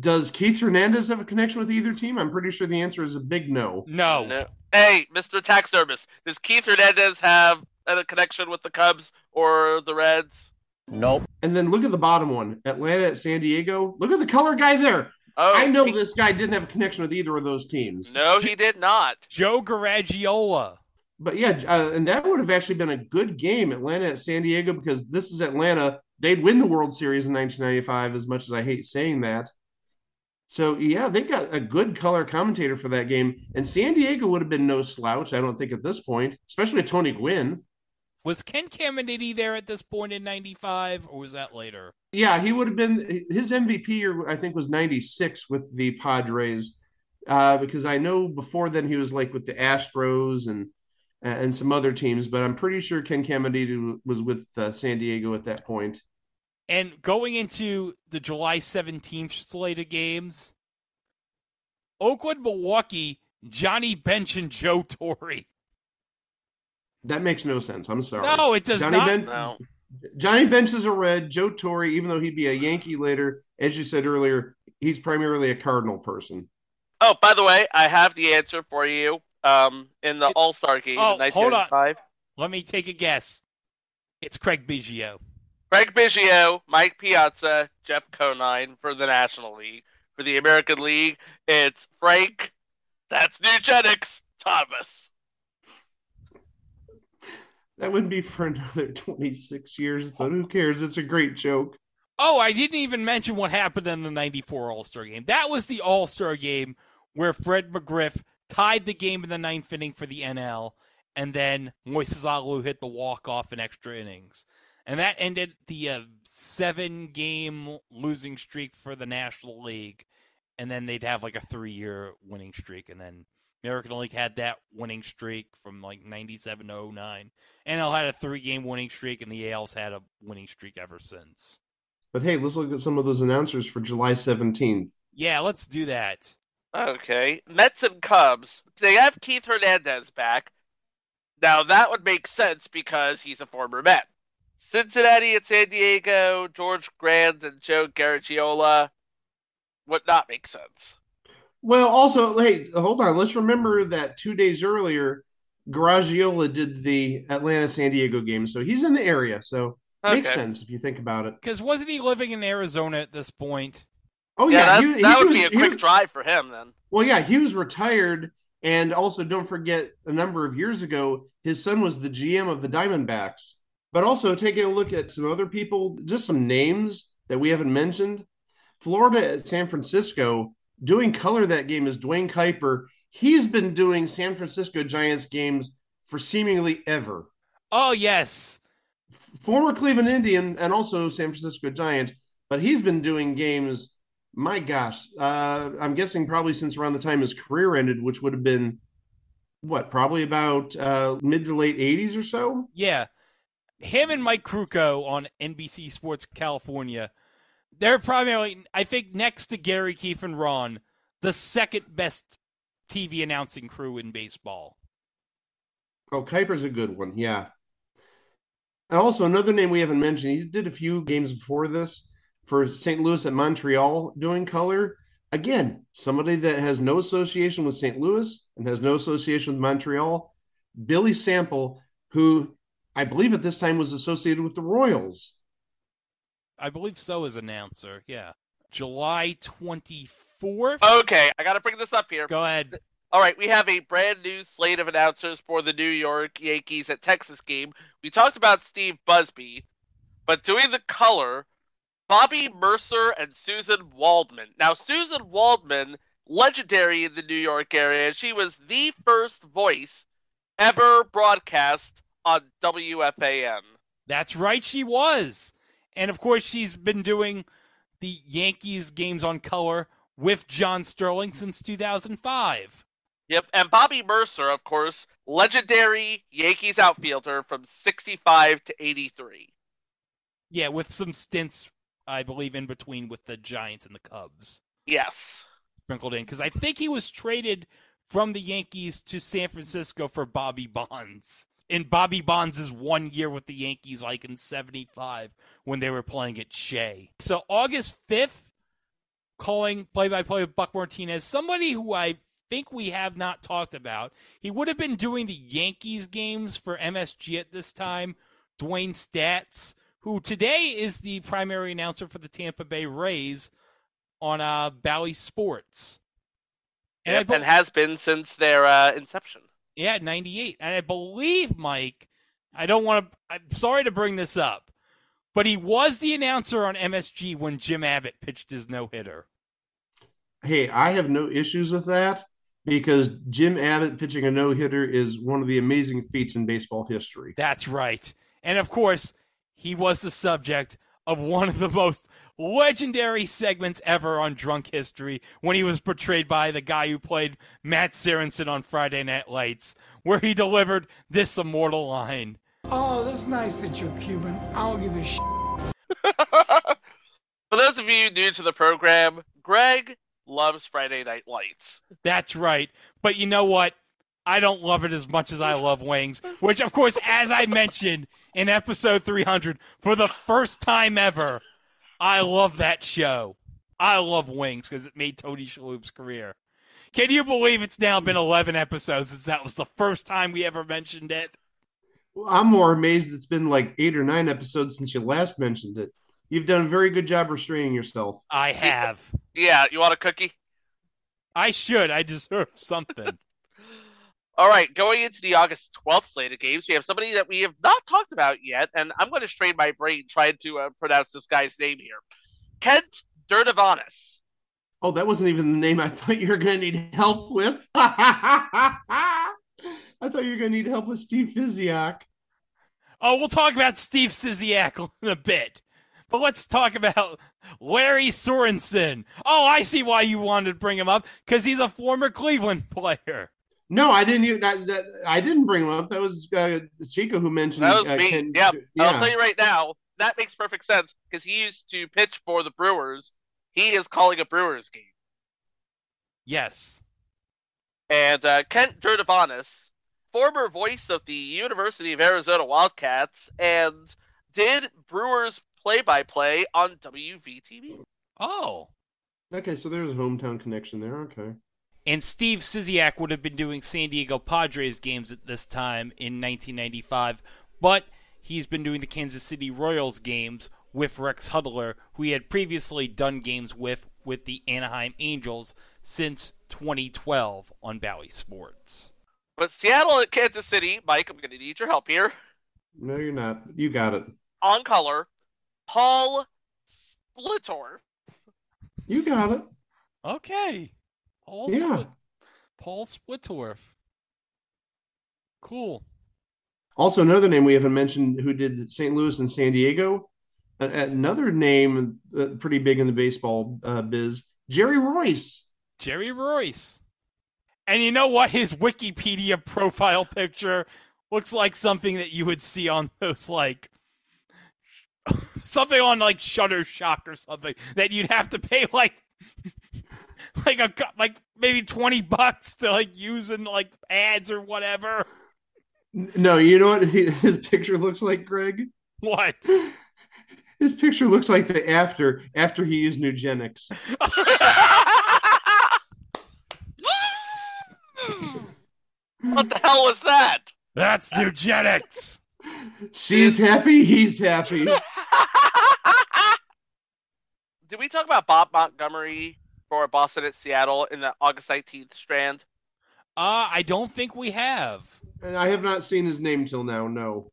[SPEAKER 1] Does Keith Hernandez have a connection with either team? I'm pretty sure the answer is a big no.
[SPEAKER 5] No.
[SPEAKER 6] no. Hey, Mr. Taxidermist, does Keith Hernandez have a connection with the Cubs or the Reds?
[SPEAKER 9] Nope.
[SPEAKER 1] And then look at the bottom one Atlanta at San Diego. Look at the color guy there.
[SPEAKER 6] Oh,
[SPEAKER 1] I know
[SPEAKER 6] he-
[SPEAKER 1] this guy didn't have a connection with either of those teams.
[SPEAKER 6] No, he did not.
[SPEAKER 5] Joe Garagiola.
[SPEAKER 1] But yeah, uh, and that would have actually been a good game, Atlanta at San Diego, because this is Atlanta. They'd win the World Series in 1995, as much as I hate saying that. So yeah, they got a good color commentator for that game, and San Diego would have been no slouch, I don't think, at this point, especially with Tony Gwynn.
[SPEAKER 5] Was Ken Caminiti there at this point in 95, or was that later?
[SPEAKER 1] Yeah, he would have been his MVP year. I think was '96 with the Padres, uh, because I know before then he was like with the Astros and and some other teams, but I'm pretty sure Ken Caminiti was with uh, San Diego at that point.
[SPEAKER 5] And going into the July 17th slate of games, Oakland, Milwaukee, Johnny Bench, and Joe Torre.
[SPEAKER 1] That makes no sense. I'm sorry.
[SPEAKER 5] No, it does
[SPEAKER 1] Johnny
[SPEAKER 5] not.
[SPEAKER 1] Ben-
[SPEAKER 6] No.
[SPEAKER 1] Johnny Bench is a red. Joe Torre, even though he'd be a Yankee later, as you said earlier, he's primarily a Cardinal person.
[SPEAKER 6] Oh, by the way, I have the answer for you. Um, in the All Star game
[SPEAKER 5] Oh,
[SPEAKER 6] in
[SPEAKER 5] hold on.
[SPEAKER 6] 1995.
[SPEAKER 5] Let me take a guess. It's Craig Biggio.
[SPEAKER 6] Craig Biggio, Mike Piazza, Jeff Conine for the National League. For the American League, it's Frank. That's Nugenix Thomas.
[SPEAKER 1] That would be for another 26 years, but who cares? It's a great joke.
[SPEAKER 5] Oh, I didn't even mention what happened in the 94 All Star game. That was the All Star game where Fred McGriff tied the game in the ninth inning for the NL, and then Moises Alou hit the walk off in extra innings. And that ended the uh, seven game losing streak for the National League. And then they'd have like a three year winning streak, and then American League had that winning streak from like 97 to 09. NL had a three game winning streak, and the AL's had a winning streak ever since.
[SPEAKER 1] But hey, let's look at some of those announcers for July 17th.
[SPEAKER 5] Yeah, let's do that.
[SPEAKER 6] Okay. Mets and Cubs. They have Keith Hernandez back. Now that would make sense because he's a former Met. Cincinnati and San Diego, George Grand and Joe Garagiola would not make sense.
[SPEAKER 1] Well, also, hey, hold on. Let's remember that two days earlier, Garagiola did the Atlanta San Diego game, so he's in the area. So okay. makes sense if you think about it.
[SPEAKER 5] Because wasn't he living in Arizona at this point?
[SPEAKER 1] Oh yeah,
[SPEAKER 6] yeah that,
[SPEAKER 1] he,
[SPEAKER 6] that
[SPEAKER 1] he
[SPEAKER 6] would
[SPEAKER 1] was,
[SPEAKER 6] be a quick was, drive for him then.
[SPEAKER 1] Well, yeah, he was retired, and also don't forget a number of years ago, his son was the GM of the Diamondbacks. But also taking a look at some other people, just some names that we haven't mentioned. Florida at San Francisco doing color that game is Duane Kuiper. He's been doing San Francisco Giants games for seemingly ever.
[SPEAKER 5] Oh yes,
[SPEAKER 1] former Cleveland Indian and also San Francisco Giant, but he's been doing games. My gosh, uh, I'm guessing probably since around the time his career ended, which would have been what, probably about uh, mid to late 80s or so.
[SPEAKER 5] Yeah, him and Mike Krukow on NBC Sports California. They're primarily, I think, next to Gary Keith and Ron, the second best TV announcing crew in baseball.
[SPEAKER 1] Oh, Kuiper's a good one, yeah. And also another name we haven't mentioned. He did a few games before this for St. Louis at Montreal doing color. Again, somebody that has no association with St. Louis and has no association with Montreal. Billy Sample, who I believe at this time was associated with the Royals.
[SPEAKER 5] I believe so as announcer, yeah. July 24th.
[SPEAKER 6] Okay, I got to bring this up here.
[SPEAKER 5] Go ahead.
[SPEAKER 6] All right, we have a brand new slate of announcers for the New York Yankees at Texas game. We talked about Steve Busby, but doing the color, Bobby Murcer and Suzyn Waldman. Now, Suzyn Waldman, legendary in the New York area, she was the first voice ever broadcast on WFAN.
[SPEAKER 5] That's right, she was. And of course, she's been doing the Yankees games on color with John Sterling since 2005.
[SPEAKER 6] Yep, and Bobby Murcer, of course, legendary Yankees outfielder from 65 to 83.
[SPEAKER 5] Yeah, with some stints, I believe, in between with the Giants and the Cubs.
[SPEAKER 6] Yes.
[SPEAKER 5] Sprinkled in, because I think he was traded from the Yankees to San Francisco for Bobby Bonds. In Bobby Bonds' one year with the Yankees, like in 75, when they were playing at Shea. So August 5th, calling play by play with Buck Martinez, somebody who I think we have not talked about. He would have been doing the Yankees games for MSG at this time. Dewayne Staats, who today is the primary announcer for the Tampa Bay Rays on uh, Bally Sports.
[SPEAKER 6] And, yep, be- and has been since their uh, inception.
[SPEAKER 5] Yeah, 98. And I believe, Mike, I don't want to, I'm sorry to bring this up, but he was the announcer on MSG when Jim Abbott pitched his no hitter.
[SPEAKER 1] Hey, I have no issues with that because Jim Abbott pitching a no hitter is one of the amazing feats in baseball history.
[SPEAKER 5] That's right. And of course, he was the subject of one of the most legendary segments ever on Drunk History when he was portrayed by the guy who played Matt Saracen on Friday Night Lights, where he delivered this immortal line.
[SPEAKER 11] Oh, that's nice that you're Cuban. I don't give a shit.
[SPEAKER 6] For those of you new to the program, Greg loves Friday Night Lights.
[SPEAKER 5] That's right. But you know what? I don't love it as much as I love Wings, which, of course, as I mentioned in episode 300, for the first time ever, I love that show. I love Wings because it made Tony Shalhoub's career. Can you believe it's now been 11 episodes since that was the first time we ever mentioned it?
[SPEAKER 1] Well, I'm more amazed it's been like eight or nine episodes since you last mentioned it. You've done a very good job restraining yourself.
[SPEAKER 5] I have.
[SPEAKER 6] Yeah, you want a cookie?
[SPEAKER 5] I should. I deserve something.
[SPEAKER 6] All right, going into the August 12th slate of games, we have somebody that we have not talked about yet, and I'm going to strain my brain trying to uh, pronounce this guy's name here. Kent Derdivanis.
[SPEAKER 1] Oh, that wasn't even the name I thought you were going to need help with. I thought you were going to need help with Steve Physioc.
[SPEAKER 5] Oh, we'll talk about Steve Physioc in a bit. But let's talk about Lary Sorensen. Oh, I see why you wanted to bring him up because he's a former Cleveland player.
[SPEAKER 1] No, I didn't. Even, that, that, I didn't bring him up. That was uh, Chico who mentioned.
[SPEAKER 6] That was
[SPEAKER 1] uh,
[SPEAKER 6] me.
[SPEAKER 1] Ken-
[SPEAKER 6] yep.
[SPEAKER 1] yeah.
[SPEAKER 6] I'll tell you right now, that makes perfect sense because he used to pitch for the Brewers. He is calling a Brewers game.
[SPEAKER 5] Yes.
[SPEAKER 6] And uh, Kent Derdivanis, former voice of the University of Arizona Wildcats, and did Brewers play-by-play on WVTV.
[SPEAKER 5] Oh.
[SPEAKER 1] Okay, so there's a hometown connection there. Okay.
[SPEAKER 5] And Steve Physioc would have been doing San Diego Padres games at this time in 1995, but he's been doing the Kansas City Royals games with Rex Hudler, who he had previously done games with with the Anaheim Angels since 2012 on Bally Sports.
[SPEAKER 6] But Seattle and Kansas City, Mike, I'm going to need your help here.
[SPEAKER 1] No, you're not. You got it.
[SPEAKER 6] On color, Paul Splitor.
[SPEAKER 1] You got it.
[SPEAKER 5] Okay. Paul
[SPEAKER 1] Yeah.
[SPEAKER 5] Split- Paul Splittorff. Cool.
[SPEAKER 1] Also, another name we haven't mentioned who did St. Louis and San Diego. Another name uh, pretty big in the baseball uh, biz, Jerry Reuss.
[SPEAKER 5] Jerry Reuss. And you know what? His Wikipedia profile picture looks like something that you would see on those like something on like Shutterstock or something that you'd have to pay like like a like maybe 20 bucks to like using like ads or whatever.
[SPEAKER 1] No, you know what he, his picture looks like, Greg?
[SPEAKER 5] What?
[SPEAKER 1] His picture looks like the after after he used Nugenix.
[SPEAKER 6] what the hell was that?
[SPEAKER 5] That's eugenics.
[SPEAKER 1] She's happy, he's happy.
[SPEAKER 6] Did we talk about Bob Montgomery for Boston at Seattle in the August 19th strand?
[SPEAKER 5] Uh, I don't think we have.
[SPEAKER 1] And I have not seen his name till now. No.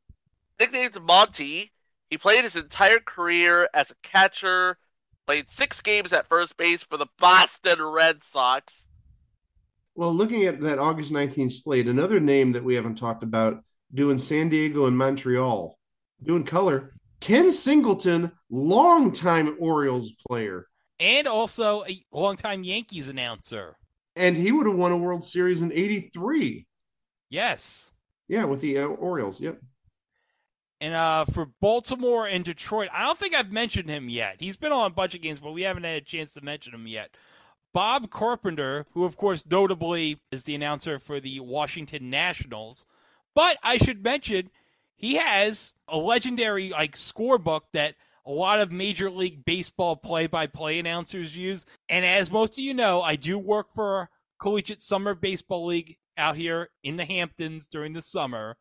[SPEAKER 6] Nicknamed Monty, he played his entire career as a catcher, played six games at first base for the Boston Red Sox.
[SPEAKER 1] Well, looking at that August 19th slate, another name that we haven't talked about doing San Diego and Montreal, doing color, Ken Singleton, longtime Orioles player.
[SPEAKER 5] And also a longtime Yankees announcer.
[SPEAKER 1] And he would have won a World Series in 83.
[SPEAKER 5] Yes.
[SPEAKER 1] Yeah, with the uh, Orioles. Yep.
[SPEAKER 5] And uh, for Baltimore and Detroit, I don't think I've mentioned him yet. He's been on a bunch of games, but we haven't had a chance to mention him yet. Bob Carpenter, who of course notably is the announcer for the Washington Nationals, but I should mention he has a legendary like scorebook that a lot of Major League Baseball play-by-play announcers use. And as most of you know, I do work for Collegiate Summer Baseball League out here in the Hamptons during the summer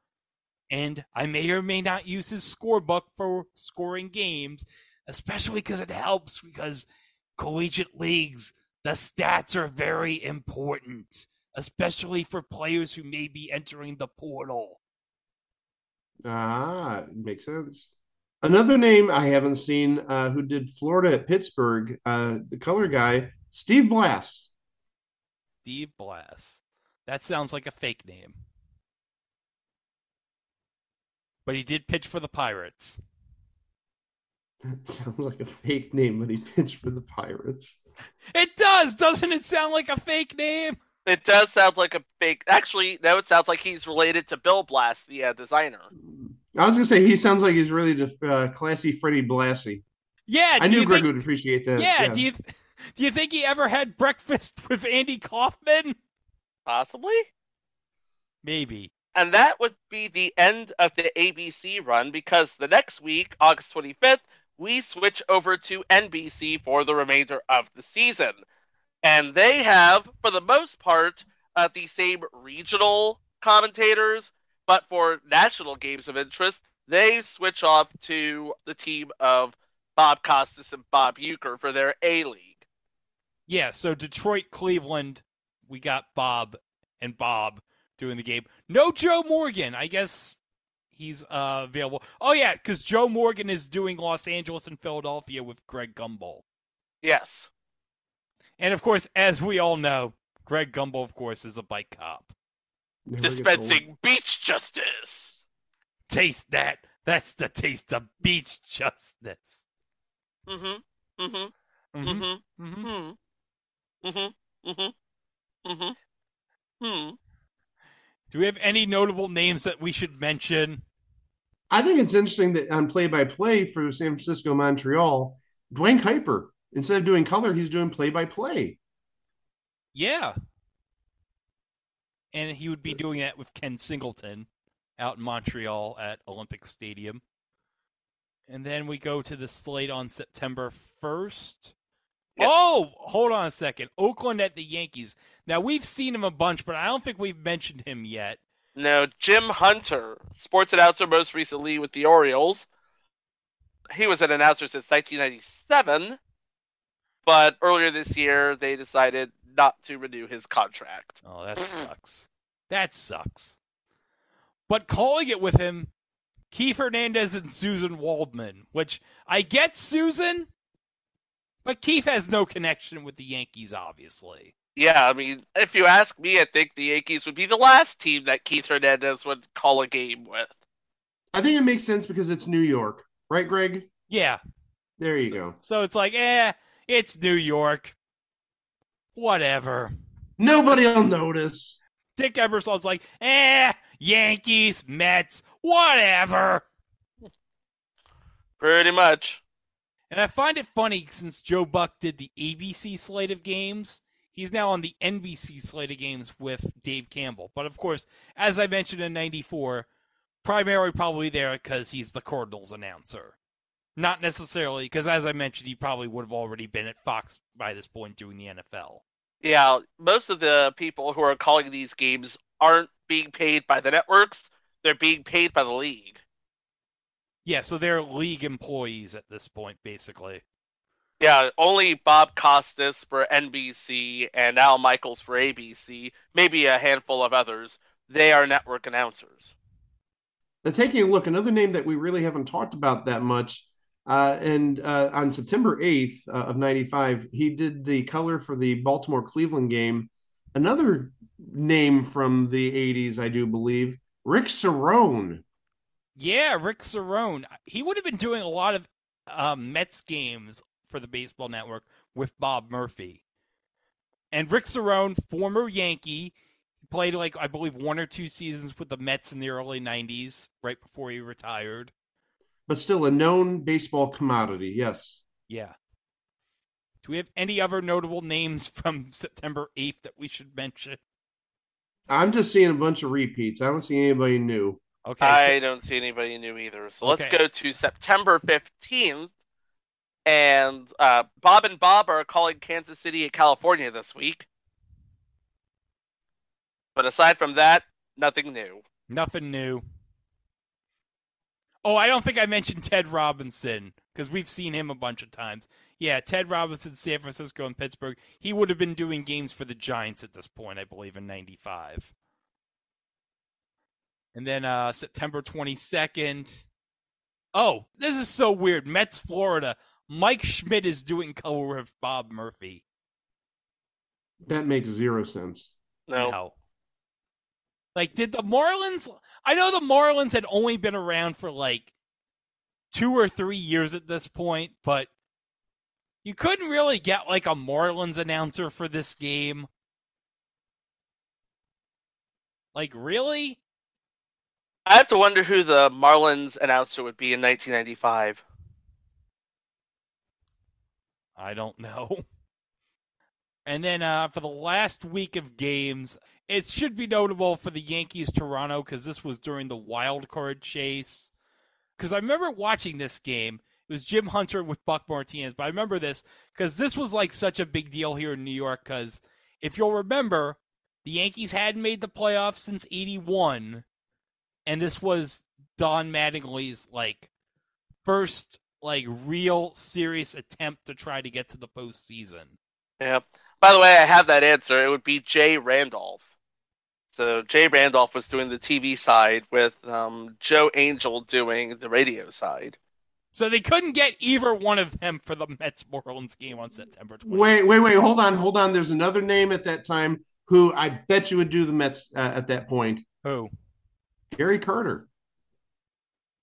[SPEAKER 5] and I may or may not use his scorebook for scoring games, especially because it helps because collegiate leagues, the stats are very important, especially for players who may be entering the portal.
[SPEAKER 1] Ah, makes sense. Another name I haven't seen uh, who did Florida at Pittsburgh, uh, the color guy, Steve Blass.
[SPEAKER 5] Steve Blass. That sounds like a fake name. But he did pitch for the Pirates.
[SPEAKER 1] That sounds like a fake name, but he pitched for the Pirates.
[SPEAKER 5] It does, doesn't it sound like a fake name?
[SPEAKER 6] It does sound like a fake. Actually, no, it sounds like he's related to Bill Blass, the uh, designer.
[SPEAKER 1] I was gonna say he sounds like he's really just uh, classy Freddie Blassie.
[SPEAKER 5] Yeah,
[SPEAKER 1] I knew Greg
[SPEAKER 5] think-
[SPEAKER 1] would appreciate that.
[SPEAKER 5] Yeah, do you do you think he ever had breakfast with Andy Kaufman?
[SPEAKER 6] Possibly.
[SPEAKER 5] Maybe.
[SPEAKER 6] And that would be the end of the ABC run because the next week, August 25th, we switch over to NBC for the remainder of the season. And they have, for the most part, uh, the same regional commentators, but for national games of interest, they switch off to the team of Bob Costas and Bob Uecker for their A League.
[SPEAKER 5] Yeah, so Detroit, Cleveland, we got Bob and Bob doing the game. No Joe Morgan. I guess he's uh, available. Oh yeah, because Joe Morgan is doing Los Angeles and Philadelphia with Greg Gumbel.
[SPEAKER 6] Yes.
[SPEAKER 5] And of course, as we all know, Greg Gumbel, of course, is a bike cop.
[SPEAKER 6] Dispensing beach justice.
[SPEAKER 5] Taste that. That's the taste of beach justice.
[SPEAKER 6] Mm-hmm. Mm-hmm.
[SPEAKER 5] Mhm.
[SPEAKER 6] Mm-hmm. Mm-hmm. Mm-hmm. Mm-hmm. Hmm.
[SPEAKER 5] Do we have any notable names that we should mention?
[SPEAKER 1] I think it's interesting that on play by play for San Francisco Montreal, Duane Kuiper, instead of doing color, he's doing play by play.
[SPEAKER 5] Yeah. And he would be doing that with Ken Singleton out in Montreal at Olympic Stadium. And then we go to the slate on September 1st. Oh, hold on a second. Oakland at the Yankees. Now, we've seen him a bunch, but I don't think we've mentioned him yet.
[SPEAKER 6] No, Jim Hunter, sports announcer most recently with the Orioles. He was an announcer since 1997, but earlier this year they decided not to renew his contract.
[SPEAKER 5] Oh, that sucks. That sucks. But calling it with him, Keith Hernandez and Suzyn Waldman, which I get Suzyn, but Keith has no connection with the Yankees, obviously.
[SPEAKER 6] Yeah, I mean, if you ask me, I think the Yankees would be the last team that Keith Hernandez would call a game with.
[SPEAKER 1] I think it makes sense because it's New York, right, Greg?
[SPEAKER 5] Yeah.
[SPEAKER 1] There you
[SPEAKER 5] so,
[SPEAKER 1] go.
[SPEAKER 5] So it's like, eh, it's New York. Whatever.
[SPEAKER 1] Nobody will notice.
[SPEAKER 5] Dick Ebersol's like, eh, Yankees, Mets, whatever.
[SPEAKER 6] Pretty much.
[SPEAKER 5] And I find it funny since Joe Buck did the ABC slate of games, he's now on the NBC slate of games with Dave Campbell. But of course, as I mentioned in 94, primarily probably there because he's the Cardinals announcer. Not necessarily because, as I mentioned, he probably would have already been at Fox by this point doing the NFL.
[SPEAKER 6] Yeah, most of the people who are calling these games aren't being paid by the networks, they're being paid by the league.
[SPEAKER 5] Yeah, so they're league employees at this point, basically.
[SPEAKER 6] Yeah, only Bob Costas for NBC and Al Michaels for ABC, maybe a handful of others. They are network announcers.
[SPEAKER 1] Now, taking a look, another name that we really haven't talked about that much, uh, and uh, on September 8th uh, of 95, he did the color for the Baltimore Cleveland game. Another name from the 80s, I do believe, Rick Cerone.
[SPEAKER 5] Yeah, Rick Cerone. He would have been doing a lot of um, Mets games for the Baseball Network with Bob Murphy. And Rick Cerone, former Yankee, played like I believe one or two seasons with the Mets in the early '90s, right before he retired.
[SPEAKER 1] But still a known baseball commodity. Yes.
[SPEAKER 5] Yeah. Do we have any other notable names from September 8th that we should mention?
[SPEAKER 1] I'm just seeing a bunch of repeats. I don't see anybody new.
[SPEAKER 5] Okay.
[SPEAKER 6] I don't see anybody new either. So let's go to September 15th. And uh, Bob and Bob are calling Kansas City and California this week. But aside from that, nothing new.
[SPEAKER 5] Nothing new. Oh, I don't think I mentioned Ted Robinson because we've seen him a bunch of times. Yeah, Ted Robinson, San Francisco, and Pittsburgh. He would have been doing games for the Giants at this point, I believe, in '95. And then uh, September 22nd. Oh, this is so weird. Mets, Florida. Mike Schmidt is doing color with Bob Murphy.
[SPEAKER 1] That makes zero sense.
[SPEAKER 6] No.
[SPEAKER 5] Like, did the Marlins? I know the Marlins had only been around for like two or three years at this point, but you couldn't really get like a Marlins announcer for this game. Like, really?
[SPEAKER 6] I have to wonder who the Marlins announcer would be in 1995.
[SPEAKER 5] I don't know. And then uh, for the last week of games, it should be notable for the Yankees Toronto because this was during the wild card chase. Because I remember watching this game. It was Jim Hunter with Buck Martinez, but I remember this because this was like such a big deal here in New York. Because if you'll remember, the Yankees hadn't made the playoffs since '81, and this was Don Mattingly's like first like real serious attempt to try to get to the postseason.
[SPEAKER 6] Yeah. By the way, I have that answer. It would be Jay Randolph. So Jay Randolph was doing the TV side with um, Joe Angel doing the radio side.
[SPEAKER 5] So they couldn't get either one of them for the Mets Marlins game on September 20th.
[SPEAKER 1] Wait, wait, wait. Hold on, hold on. There's another name at that time who I bet you would do the Mets uh, at that point.
[SPEAKER 5] Who?
[SPEAKER 1] Gary Carter.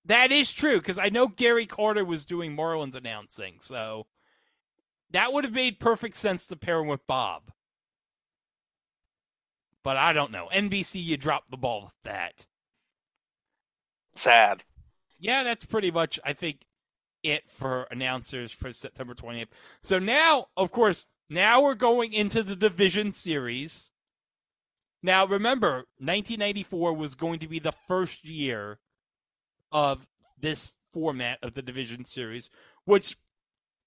[SPEAKER 5] That is true because I know Gary Carter was doing Marlins announcing, so that would have made perfect sense to pair him with Bob. But I don't know. NBC, you dropped the ball with that.
[SPEAKER 6] Sad.
[SPEAKER 5] Yeah, that's pretty much, I think, it for announcers for September 20th. So now, of course, now we're going into the division series. Now, remember, 1994 was going to be the first year of this format of the division series, which,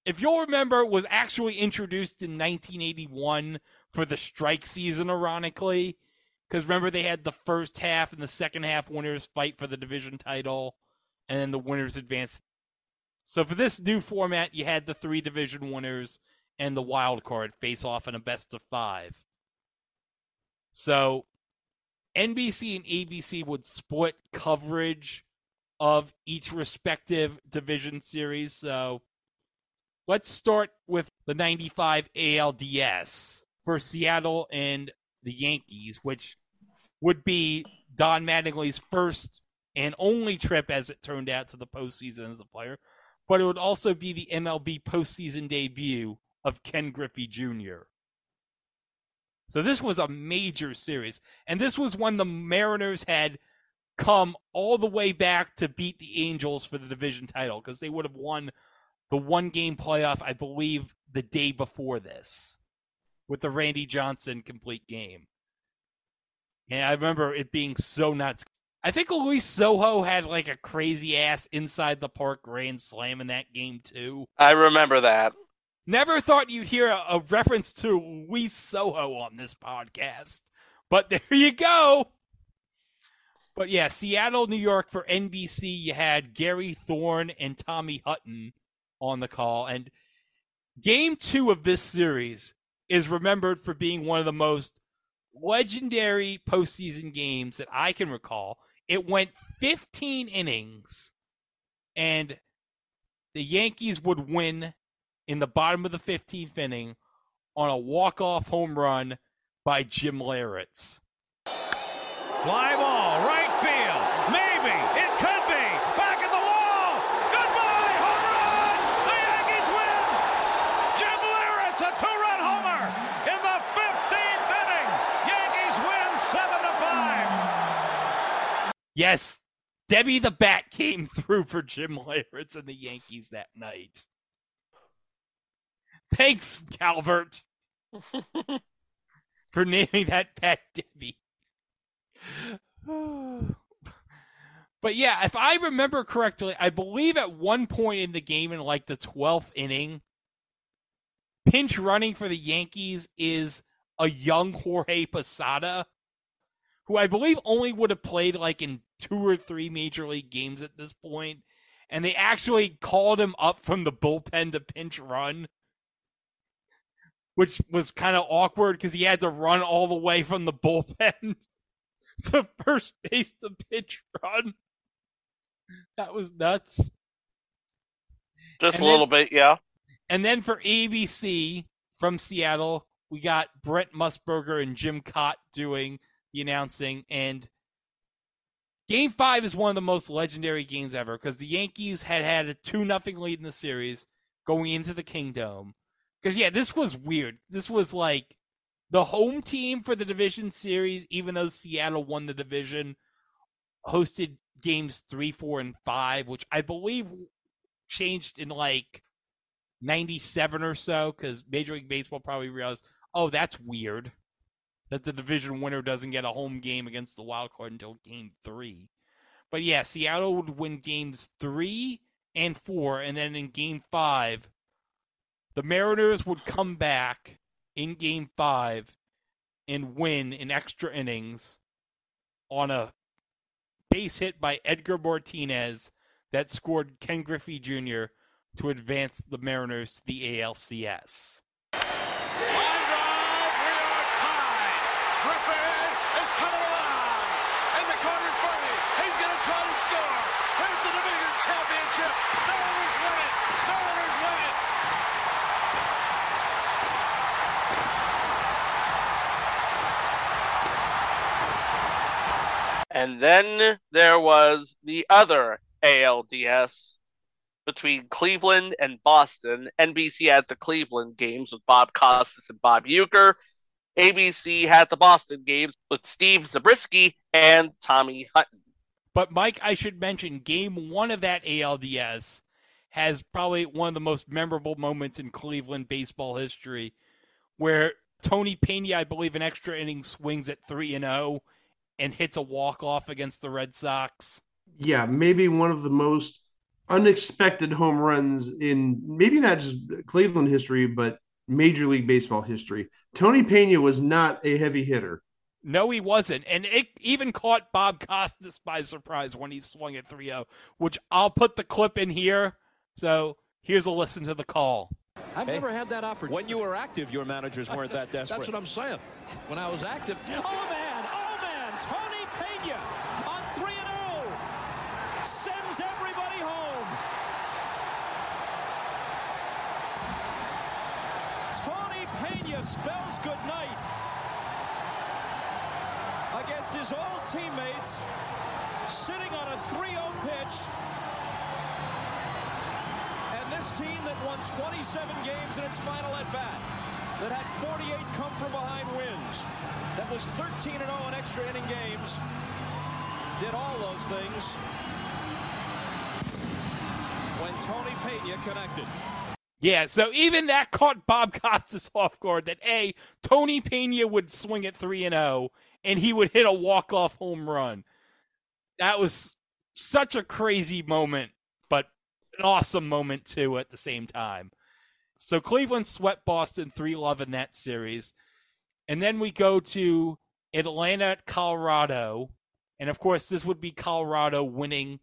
[SPEAKER 5] if you'll remember, was actually introduced in 1981 for the strike season, ironically. Because remember, they had the first half and the second half winners fight for the division title, and then the winners advanced. So for this new format, you had the three division winners and the wild card face off in a best of five. So NBC and ABC would split coverage of each respective division series. So let's start with the 95 ALDS for Seattle and the Yankees, which would be Don Mattingly's first and only trip, as it turned out, to the postseason as a player. But it would also be the MLB postseason debut of Ken Griffey Jr. So this was a major series. And this was when the Mariners had come all the way back to beat the Angels for the division title because they would have won the one game playoff, I believe, the day before this with the Randy Johnson complete game. And I remember it being so nuts. I think Luis Sojo had like a crazy ass inside the park grand slam in that game too.
[SPEAKER 6] I remember that.
[SPEAKER 5] Never thought you'd hear a, a reference to Luis Sojo on this podcast, but there you go. But yeah, Seattle, New York for NBC, you had Gary Thorne and Tommy Hutton on the call. And game two of this series is remembered for being one of the most legendary postseason games that I can recall. It went 15 innings, and the Yankees would win in the bottom of the 15th inning on a walk-off home run by Jim Leyritz.
[SPEAKER 10] Fly ball, right field. Maybe. It could be. Back at the wall. Goodbye. Home run. The Yankees win. Jim Leyritz, a two-run homer in the 15th inning. Yankees win 7 to 5.
[SPEAKER 5] Yes, Debbie the Bat came through for Jim Leyritz and the Yankees that night. Thanks, Calvert, for naming that pet Debbie. but yeah, if I remember correctly, I believe at one point in the game, in like the 12th inning, pinch running for the Yankees is a young Jorge Posada, who I believe only would have played like in two or three major league games at this point, and they actually called him up from the bullpen to pinch run which was kind of awkward because he had to run all the way from the bullpen to first base to pinch run. That was nuts.
[SPEAKER 6] Just
[SPEAKER 5] And
[SPEAKER 6] a little bit, yeah.
[SPEAKER 5] And then for ABC from Seattle, we got Brent Musburger and Jim Kaat doing the announcing. And Game Five is one of the most legendary games ever because the Yankees had had a two nothing lead in the series going into the Kingdome. Because yeah, this was weird. This was like the home team for the division series, even though Seattle won the division, hosted games three, four, and five, which I believe changed in like 97 or so because Major League Baseball probably realized, oh, that's weird that the division winner doesn't get a home game against the wild card until game three. But yeah, Seattle would win games three and four, and then in game five, the Mariners would come back in game five and win in extra innings on a base hit by Edgar Martinez that scored Ken Griffey Jr. to advance the Mariners to the ALCS.
[SPEAKER 2] Griffey is coming along. And the corner's burning. He's going to try to score. Here's the division championship. Mariners win it. Mariners win it.
[SPEAKER 6] And then there was the other ALDS between Cleveland and Boston. NBC had the Cleveland games with Bob Costas and Bob Uecker. ABC had the Boston games with Steve Zabriskie and Tommy Hutton.
[SPEAKER 5] But Mike, I should mention game one of that ALDS has probably one of the most memorable moments in Cleveland baseball history, where Tony Pena, I believe, an extra inning swings at three and zero, and hits a walk off against the Red Sox.
[SPEAKER 1] Yeah, maybe one of the most unexpected home runs in maybe not just Cleveland history, but Major League Baseball history. Tony Pena was not a heavy hitter.
[SPEAKER 5] No, he wasn't. And it even caught Bob Costas by surprise when he swung at 3 0, which I'll put the clip in here. So here's a listen to the call.
[SPEAKER 12] I've never had that opportunity.
[SPEAKER 13] When you were active, your managers weren't that desperate.
[SPEAKER 12] That's what I'm saying. When I was active.
[SPEAKER 2] Oh, man. His old teammates sitting on a 3 0 pitch. And this team that won 27 games in its final at bat, that had 48 come from behind wins, that was 13 0 in extra inning games, did all those things when Tony Pena connected.
[SPEAKER 5] Yeah, so even that caught Bob Costas off guard that A, Tony Pena would swing at 3 and 0 and he would hit a walk-off home run. That was such a crazy moment, but an awesome moment too at the same time. So Cleveland swept Boston 3-love in that series. And then we go to Atlanta at Colorado. And of course, this would be Colorado winning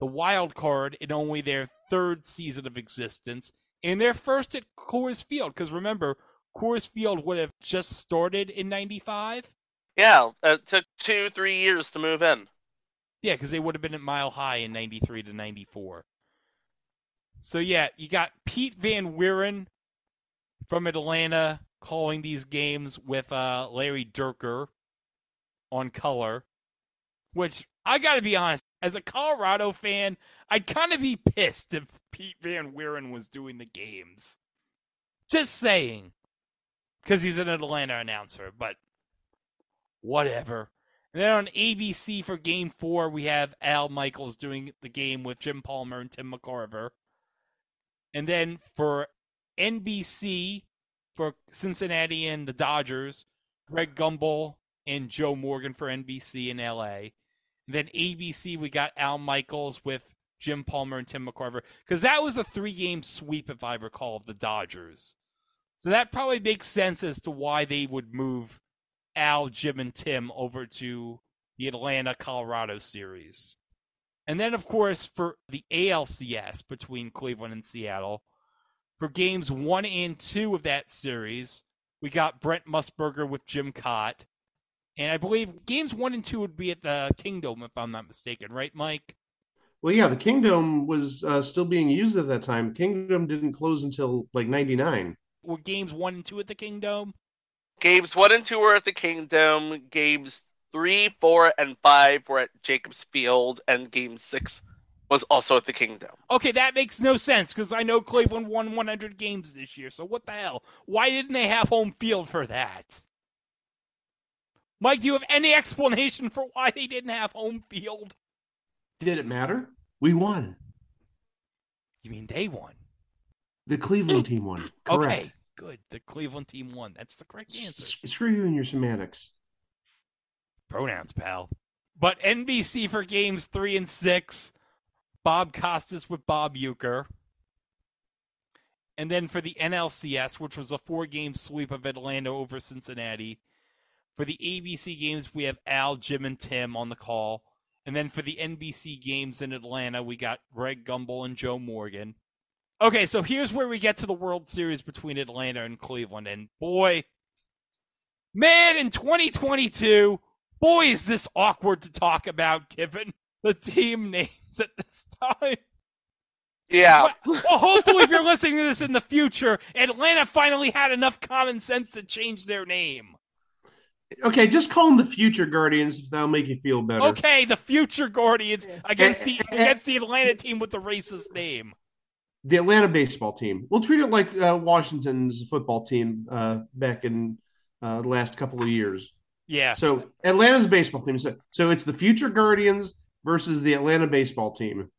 [SPEAKER 5] the wild card in only their third season of existence and their first at Coors Field. Because remember, Coors Field would have just started in 95.
[SPEAKER 6] Yeah, it took two, three years to move in.
[SPEAKER 5] Yeah, because they would have been at Mile High in 93 to 94. So, yeah, you got Pete Van Wieren from Atlanta calling these games with uh, Larry Dierker on color, which I got to be honest, as a Colorado fan, I'd kind of be pissed if Pete Van Wieren was doing the games. Just saying. Because he's an Atlanta announcer, but whatever. And then on ABC for game four, we have Al Michaels doing the game with Jim Palmer and Tim McCarver. And then for NBC for Cincinnati and the Dodgers, Greg Gumbel and Joe Morgan for NBC in LA. And then ABC, we got Al Michaels with Jim Palmer and Tim McCarver. Because that was a three game sweep, if I recall, of the Dodgers. So that probably makes sense as to why they would move Al, Jim, and Tim over to the Atlanta Colorado series. And then, of course, for the ALCS between Cleveland and Seattle, for games one and two of that series, we got Brent Musburger with Jim Kaat. And I believe games one and two would be at the Kingdome, if I'm not mistaken, right, Mike?
[SPEAKER 1] Well, yeah, the Kingdome was uh, still being used at that time. Kingdome didn't close until like 99.
[SPEAKER 5] Were games one and two at the Kingdome?
[SPEAKER 6] Games one and two were at the Kingdome. Games three, four, and five were at Jacobs Field, and game six was also at the Kingdome.
[SPEAKER 5] Okay, that makes no sense because I know Cleveland won 100 games this year. So what the hell? Why didn't they have home field for that? Mike, do you have any explanation for why they didn't have home field?
[SPEAKER 1] Did it matter? We won.
[SPEAKER 5] You mean they won?
[SPEAKER 1] The Cleveland team won. Correct.
[SPEAKER 5] Okay, good. The Cleveland team won. That's the correct answer.
[SPEAKER 1] S- screw you and your semantics.
[SPEAKER 5] Pronouns, pal. But NBC for games three and six, Bob Costas with Bob Uecker. And then for the NLCS, which was a four game sweep of Atlanta over Cincinnati. For the ABC games, we have Al, Jim, and Tim on the call. And then for the NBC games in Atlanta, we got Greg Gumbel and Joe Morgan. Okay, so here's where we get to the World Series between Atlanta and Cleveland. And boy, man, in 2022, boy, is this awkward to talk about given the team names at this time.
[SPEAKER 6] Yeah.
[SPEAKER 5] Well, well, hopefully, if you're listening to this in the future, Atlanta finally had enough common sense to change their name.
[SPEAKER 1] Okay, just call them the Future Guardians if that'll make you feel better.
[SPEAKER 5] Okay, the future Guardians against eh, the eh, eh, against the Atlanta team with the racist name.
[SPEAKER 1] The Atlanta baseball team. We'll treat it like uh, Washington's football team uh, back in uh, the last couple of years.
[SPEAKER 5] Yeah.
[SPEAKER 1] So Atlanta's baseball team. So, so it's the future Guardians versus the Atlanta baseball team.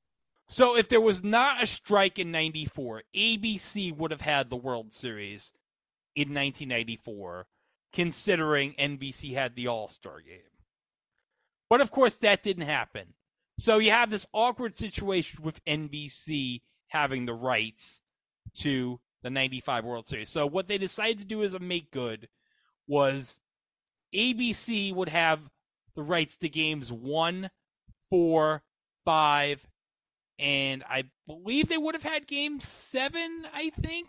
[SPEAKER 5] So if there was not a strike in 94, ABC would have had the World Series in 1994, considering NBC had the All Star game. But of course, that didn't happen. So you have this awkward situation with NBC having the rights to the 95 World Series. So what they decided to do as a make good was ABC would have the rights to games one, four, five, and I believe they would have had game seven, I think.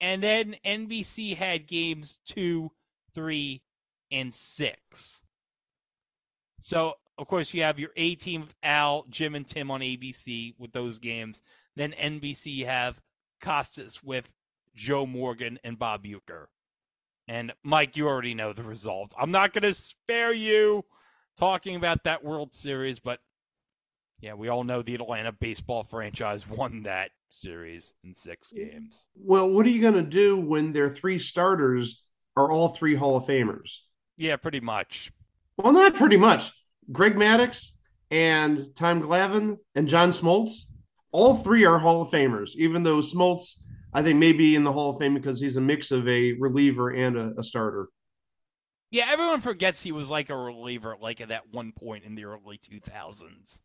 [SPEAKER 5] And then NBC had games two, three, and six. So, of course, you have your A team of Al, Jim, and Tim on ABC with those games. Then NBC have Costas with Joe Morgan and Bob Uecker. And Mike, you already know the result. I'm not going to spare you talking about that World Series, but yeah, we all know the Atlanta baseball franchise won that series in six games.
[SPEAKER 1] Well, what are you going to do when their three starters are all three Hall of Famers?
[SPEAKER 5] Yeah, pretty much.
[SPEAKER 1] Well, not pretty much. Greg Maddux and Tom Glavine and John Smoltz, all three are Hall of Famers, even though Smoltz, I think, may be in the Hall of Fame because he's a mix of a reliever and a, a starter.
[SPEAKER 5] Yeah, everyone forgets he was like a reliever, like at that one point in the early 2000s.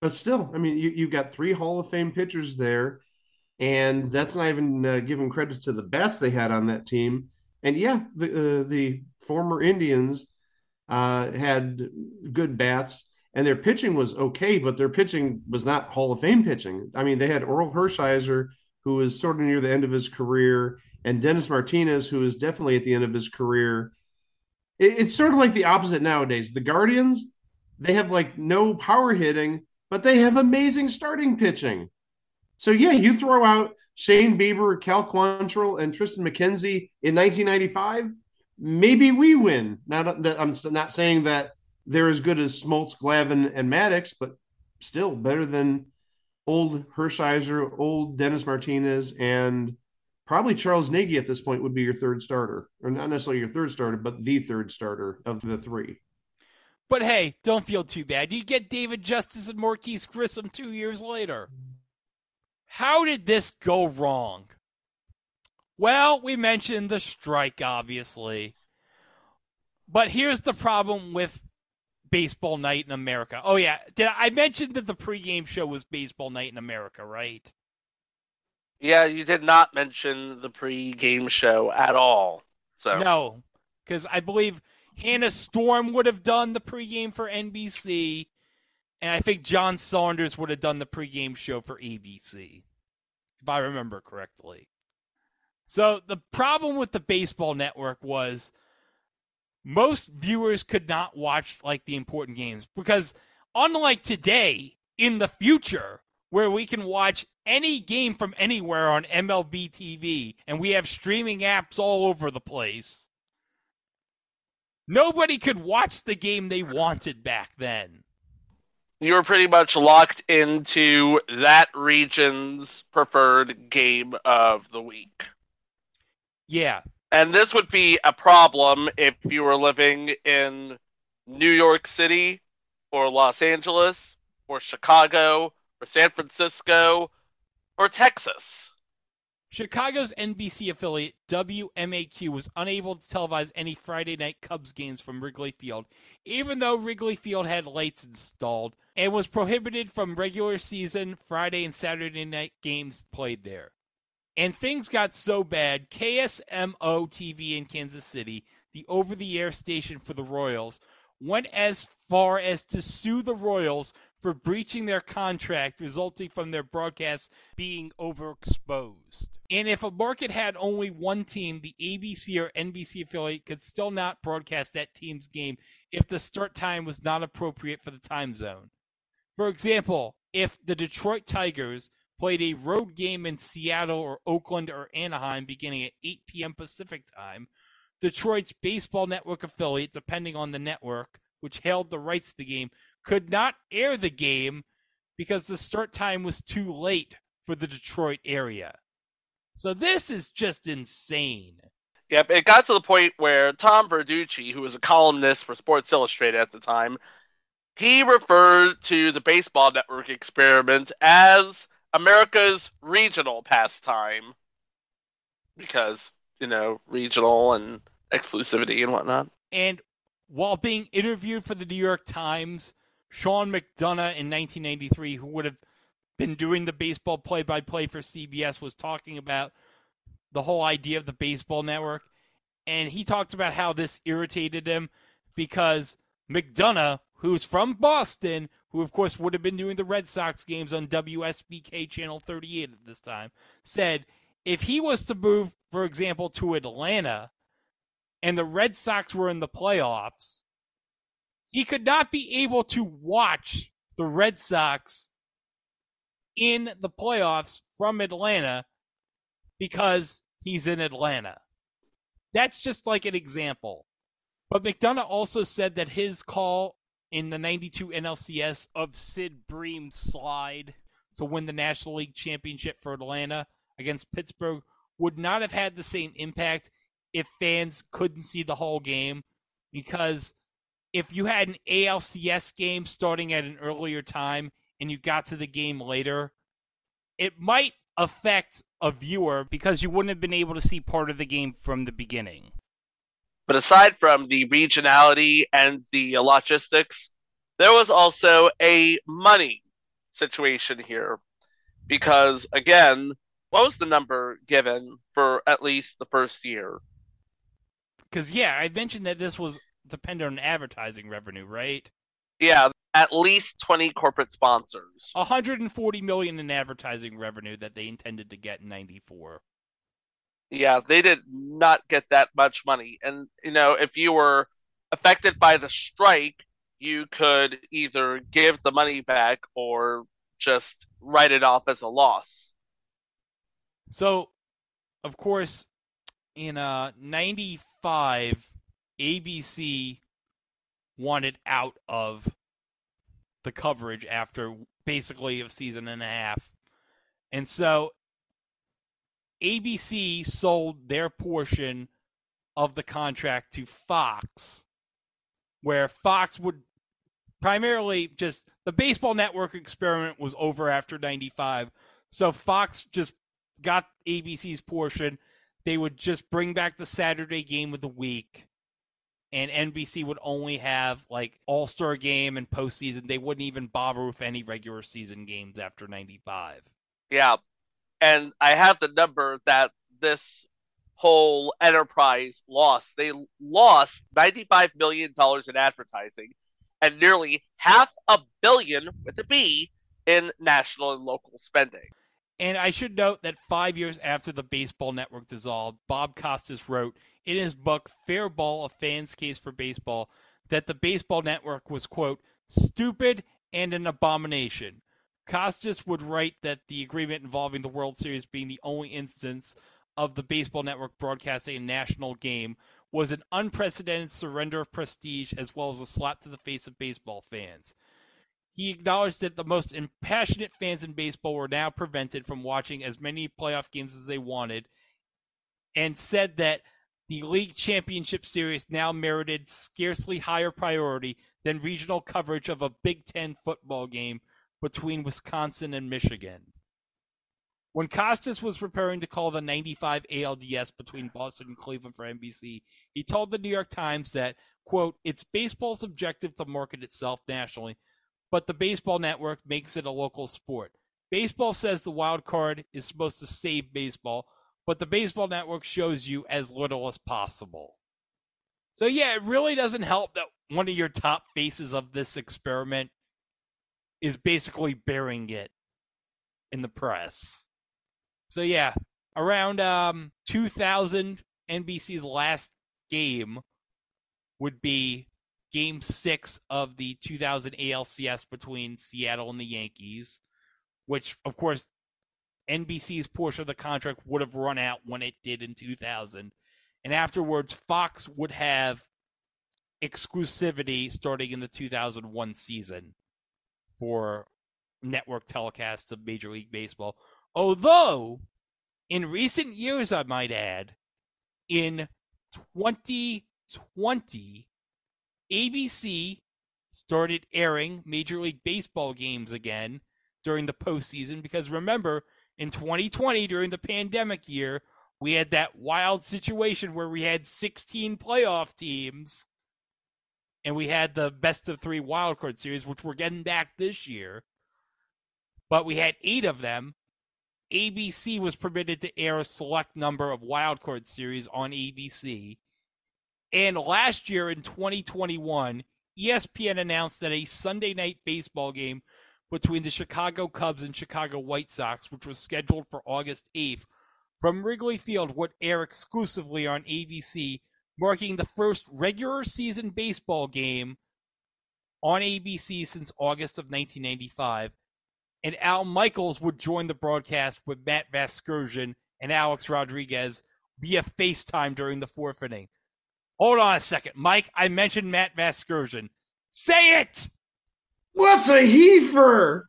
[SPEAKER 1] But still, I mean, you, you've got three Hall of Fame pitchers there, and that's not even uh, giving credit to the bats they had on that team. And yeah, the uh, the former Indians uh, had good bats, and their pitching was okay, but their pitching was not Hall of Fame pitching. I mean, they had Orel Hershiser, who was sort of near the end of his career, and Dennis Martinez, who is definitely at the end of his career. It, it's sort of like the opposite nowadays. The Guardians, they have like no power hitting, but they have amazing starting pitching. So yeah, you throw out Shane Bieber, Cal Quantrill, and Triston McKenzie in 1995, maybe we win. Not that I'm not saying that they're as good as Smoltz, Glavine, and Maddux, but still better than old Hershiser, old Dennis Martinez, and probably Charles Nagy at this point would be your third starter, or not necessarily your third starter, but the third starter of the three.
[SPEAKER 5] But hey, don't feel too bad. You get David Justice and Marquis Grissom two years later. How did this go wrong? Well, we mentioned the strike, obviously. But here's the problem with Baseball Night in America. Oh yeah, did I, I mentioned that the pregame show was Baseball Night in America, right?
[SPEAKER 6] Yeah, you did not mention the pre-game show at all. So
[SPEAKER 5] no, because I believe Hannah Storm would have done the pregame for NBC, and I think John Saunders would have done the pregame show for ABC, if I remember correctly. So the problem with the baseball network was most viewers could not watch like the important games because unlike today in the future where we can watch any game from anywhere on MLB TV and we have streaming apps all over the place nobody could watch the game they wanted back then
[SPEAKER 6] you were pretty much locked into that region's preferred game of the week.
[SPEAKER 5] Yeah.
[SPEAKER 6] And this would be a problem if you were living in New York City or Los Angeles or Chicago or San Francisco or Texas.
[SPEAKER 5] Chicago's NBC affiliate WMAQ was unable to televise any Friday night Cubs games from Wrigley Field, even though Wrigley Field had lights installed and was prohibited from regular season Friday and Saturday night games played there. And things got so bad, KSMO TV in Kansas City, the over the air station for the Royals, went as far as to sue the Royals for breaching their contract resulting from their broadcasts being overexposed. And if a market had only one team, the ABC or NBC affiliate could still not broadcast that team's game if the start time was not appropriate for the time zone. For example, if the Detroit Tigers played a road game in Seattle or Oakland or Anaheim beginning at 8 p.m. Pacific time, Detroit's baseball network affiliate, depending on the network, which held the rights to the game, could not air the game because the start time was too late for the Detroit area. So this is just insane.
[SPEAKER 6] Yep, it got to the point where Tom Verducci, who was a columnist for Sports Illustrated at the time, he referred to the Baseball Network experiment as America's regional pastime. Because, you know, regional and exclusivity and whatnot.
[SPEAKER 5] And while being interviewed for the New York Times, Sean McDonough in 1993, who would have been doing the baseball play by play for CBS, was talking about the whole idea of the baseball network. And he talked about how this irritated him because McDonough, who's from Boston, who of course would have been doing the Red Sox games on WSBK Channel 38 at this time, said if he was to move, for example, to Atlanta and the Red Sox were in the playoffs, he could not be able to watch the Red Sox in the playoffs from Atlanta because he's in Atlanta. That's just like an example. But McDonough also said that his call in the 92 NLCS of Sid Bream's slide to win the National League Championship for Atlanta against Pittsburgh would not have had the same impact if fans couldn't see the whole game because if you had an ALCS game starting at an earlier time and you got to the game later, it might affect a viewer because you wouldn't have been able to see part of the game from the beginning.
[SPEAKER 6] But aside from the regionality and the logistics, there was also a money situation here. Because, again, what was the number given for at least the first year?
[SPEAKER 5] Because, yeah, I mentioned that this was dependent on advertising revenue, right?
[SPEAKER 6] Yeah, at least 20 corporate sponsors.
[SPEAKER 5] 140 million in advertising revenue that they intended to get in 94.
[SPEAKER 6] Yeah, they did not get that much money. And, you know, if you were affected by the strike, you could either give the money back or just write it off as a loss.
[SPEAKER 5] So, of course, in uh, 95, ABC wanted out of the coverage after basically a season and a half. And so ABC sold their portion of the contract to Fox, where Fox would primarily just the baseball network experiment was over after 95. So Fox just got ABC's portion. They would just bring back the Saturday game of the week. And NBC would only have like All Star game and postseason. They wouldn't even bother with any regular season games after 95.
[SPEAKER 6] Yeah. And I have the number that this whole enterprise lost. They lost $95 million in advertising and nearly half a billion with a B in national and local spending.
[SPEAKER 5] And I should note that five years after the Baseball Network dissolved, Bob Costas wrote in his book, Fair Ball A Fan's Case for Baseball, that the Baseball Network was, quote, stupid and an abomination. Costas would write that the agreement involving the World Series being the only instance of the Baseball Network broadcasting a national game was an unprecedented surrender of prestige as well as a slap to the face of baseball fans. He acknowledged that the most impassionate fans in baseball were now prevented from watching as many playoff games as they wanted, and said that the league championship series now merited scarcely higher priority than regional coverage of a Big Ten football game between Wisconsin and Michigan. When Costas was preparing to call the 95 ALDS between Boston and Cleveland for NBC, he told the New York Times that, quote, it's baseball's objective to market itself nationally, but the baseball network makes it a local sport. Baseball says the wild card is supposed to save baseball, but the baseball network shows you as little as possible. So yeah, it really doesn't help that one of your top faces of this experiment is basically burying it in the press. So yeah, around um 2000 NBC's last game would be game 6 of the 2000 ALCS between Seattle and the Yankees, which of course NBC's portion of the contract would have run out when it did in 2000. And afterwards Fox would have exclusivity starting in the 2001 season for network telecasts of Major League Baseball. Although In recent years, I might add, in 2020, ABC started airing Major League Baseball games again during the postseason because remember, in 2020, during the pandemic year, we had that wild situation where we had 16 playoff teams and we had the best of three wildcard series, which we're getting back this year. But we had eight of them. ABC was permitted to air a select number of wildcard series on ABC. And last year in 2021, ESPN announced that a Sunday night baseball game between the Chicago Cubs and Chicago White Sox, which was scheduled for August 8th, from Wrigley Field would air exclusively on ABC, marking the first regular season baseball game on ABC since August of 1995. And Al Michaels would join the broadcast with Matt Vasgersian and Alex Rodriguez via FaceTime during the fourth inning. Hold on a second. Mike, I mentioned Matt Vasgersian. Say it!
[SPEAKER 1] What's a heifer?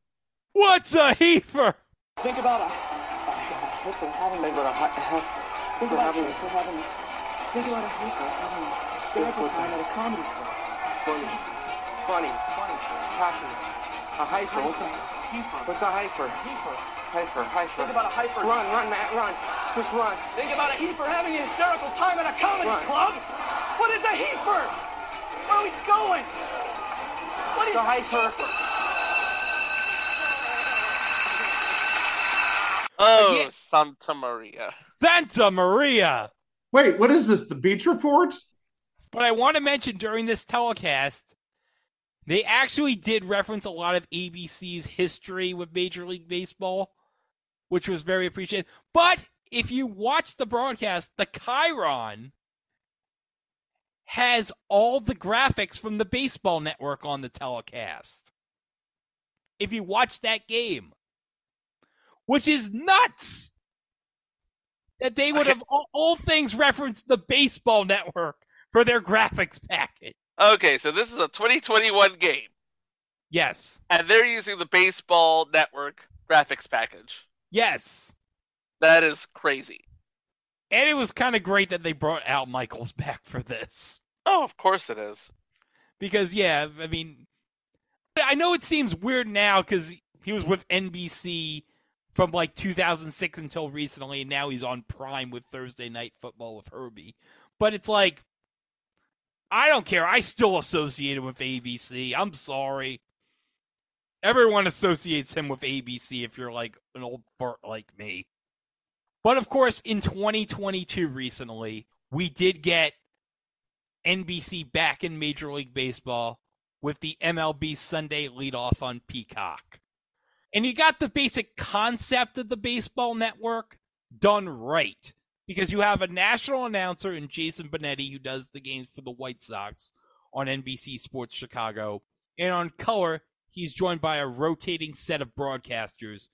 [SPEAKER 5] What's a heifer?
[SPEAKER 14] Think about a heifer having. Think about a heifer. Think about having. Having. Think about a heifer having hysterical time at a comedy club. Funny. Funny. Funny. Passionate. A heifer. What's a heifer? What's a heifer? Heifer. Heifer. Heifer. Think about a heifer. Run, run, Matt, run. Just run. Think about a heifer having a hysterical time at a comedy run. club. What is a heifer? Where are we going? What is
[SPEAKER 15] the heifer?
[SPEAKER 6] Oh, yeah. Santa Maria.
[SPEAKER 5] Santa Maria.
[SPEAKER 1] Wait, what is this? The beach report?
[SPEAKER 5] But I want to mention during this telecast, they actually did reference a lot of ABC's history with Major League Baseball, which was very appreciated. But if you watch the broadcast, the Chiron has all the graphics from the baseball network on the telecast. If you watch that game, which is nuts that they would have all, all things referenced the baseball network for their graphics package.
[SPEAKER 6] Okay, so this is a 2021 game.
[SPEAKER 5] Yes.
[SPEAKER 6] And they're using the baseball network graphics package.
[SPEAKER 5] Yes.
[SPEAKER 6] That is crazy.
[SPEAKER 5] And it was kind of great that they brought Al Michaels back for this.
[SPEAKER 6] Oh, of course it is.
[SPEAKER 5] Because, yeah, I mean, I know it seems weird now because he was with NBC from like 2006 until recently, and now he's on Prime with Thursday Night Football with Herbie. But it's like, I don't care. I still associate him with ABC. I'm sorry. Everyone associates him with ABC if you're like an old fart like me. But of course, in 2022 recently, we did get NBC back in Major League Baseball with the MLB Sunday leadoff on Peacock. And you got the basic concept of the baseball network done right because you have a national announcer in Jason Benetti who does the games for the White Sox on NBC Sports Chicago. And on color, he's joined by a rotating set of broadcasters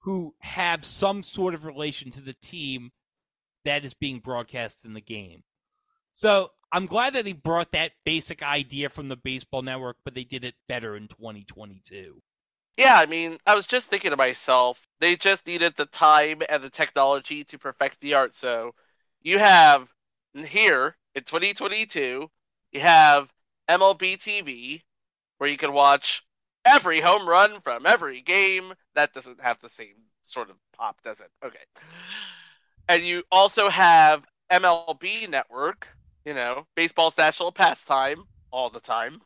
[SPEAKER 5] who have some sort of relation to the team that is being broadcast in the game. So I'm glad that they brought that basic idea from the baseball network, but they did it better in 2022.
[SPEAKER 6] Yeah, I mean, I was just thinking to myself, they just needed the time and the technology to perfect the art. So you have here in 2022, you have MLB TV, where you can watch every home run from every game. That doesn't have the same sort of pop, does it? Okay. And you also have MLB Network, you know, baseball's national pastime all the time.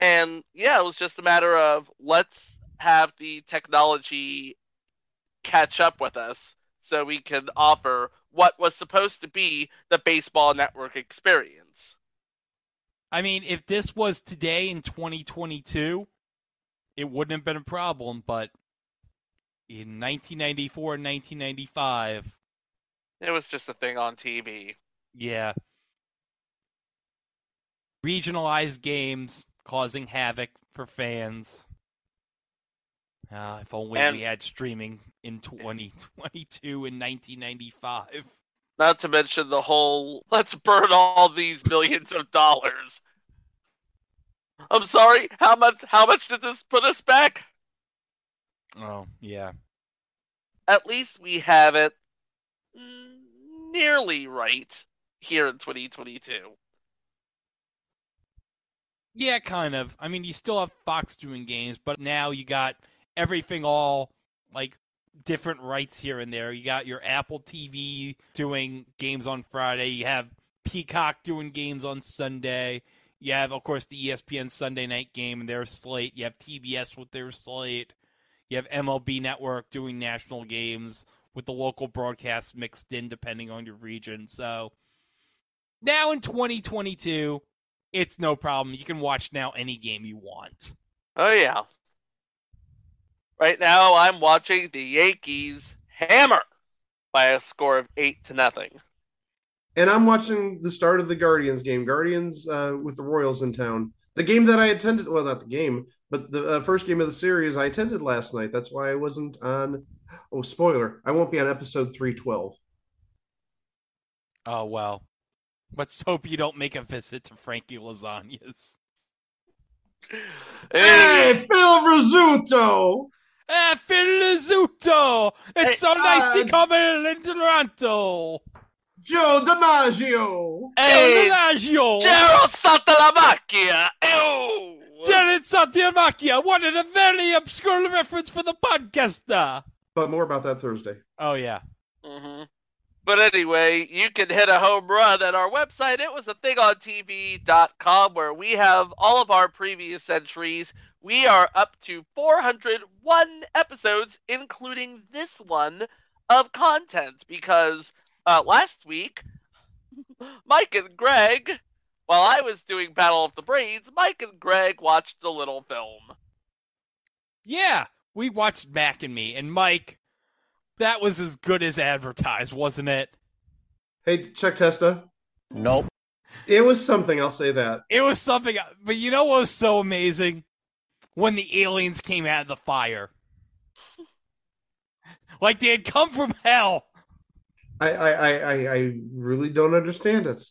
[SPEAKER 6] And yeah, it was just a matter of let's have the technology catch up with us so we can offer what was supposed to be the baseball network experience.
[SPEAKER 5] I mean, if this was today in 2022, it wouldn't have been a problem, but in 1994 and 1995,
[SPEAKER 6] it was just a thing on TV.
[SPEAKER 5] Yeah. Regionalized games causing havoc for fans. Uh, if only and, we had streaming in 2022 and 1995.
[SPEAKER 6] Not to mention the whole let's burn all these millions of dollars. I'm sorry, how much how much did this put us back?
[SPEAKER 5] Oh, yeah.
[SPEAKER 6] at least we have it nearly right here in 2022.
[SPEAKER 5] Yeah, kind of. I mean, you still have Fox doing games, but now you got everything all like different rights here and there. You got your Apple TV doing games on Friday. You have Peacock doing games on Sunday. You have, of course, the ESPN Sunday night game and their slate. You have TBS with their slate. You have MLB Network doing national games with the local broadcasts mixed in depending on your region. So now in 2022, it's no problem. You can watch now any game you want.
[SPEAKER 6] Oh yeah. Right now, I'm watching the Yankees hammer by a score of eight to nothing.
[SPEAKER 1] And I'm watching the start of the Guardians game. Guardians uh, with the Royals in town. The game that I attended, well, not the game, but the uh, first game of the series I attended last night. That's why I wasn't on. Oh, spoiler! I won't be on episode three twelve.
[SPEAKER 5] Oh well. Let's hope you don't make a visit to Frankie Lasagna's.
[SPEAKER 1] Hey, Phil Rizzuto!
[SPEAKER 5] Ah, Phil Rizzuto! It's
[SPEAKER 1] Hey,
[SPEAKER 5] so nice
[SPEAKER 1] uh,
[SPEAKER 5] to come in in Toronto!
[SPEAKER 1] Joe DiMaggio!
[SPEAKER 6] Hey,
[SPEAKER 5] Dimaggio!
[SPEAKER 6] Gerald Santalamacchia! Ew!
[SPEAKER 5] Jared Santiamacchia wanted a very obscure reference for the podcaster!
[SPEAKER 1] But more about that Thursday.
[SPEAKER 5] Oh, yeah.
[SPEAKER 6] hmm But anyway, you can hit a home run at our website. It was a thing on TV.com where we have all of our previous entries. We are up to 401 episodes, including this one of content, because uh, last week, Mike and Greg, while I was doing Battle of the Brains, Mike and Greg watched a little film.
[SPEAKER 5] Yeah, we watched Mac and Me, and Mike, that was as good as advertised, wasn't it?
[SPEAKER 1] Hey, check Testa.
[SPEAKER 9] Nope.
[SPEAKER 1] It was something. I'll say that.
[SPEAKER 5] It was something, but you know what was so amazing? When the aliens came out of the fire. Like they had come from hell.
[SPEAKER 1] I I I I, I really don't understand it.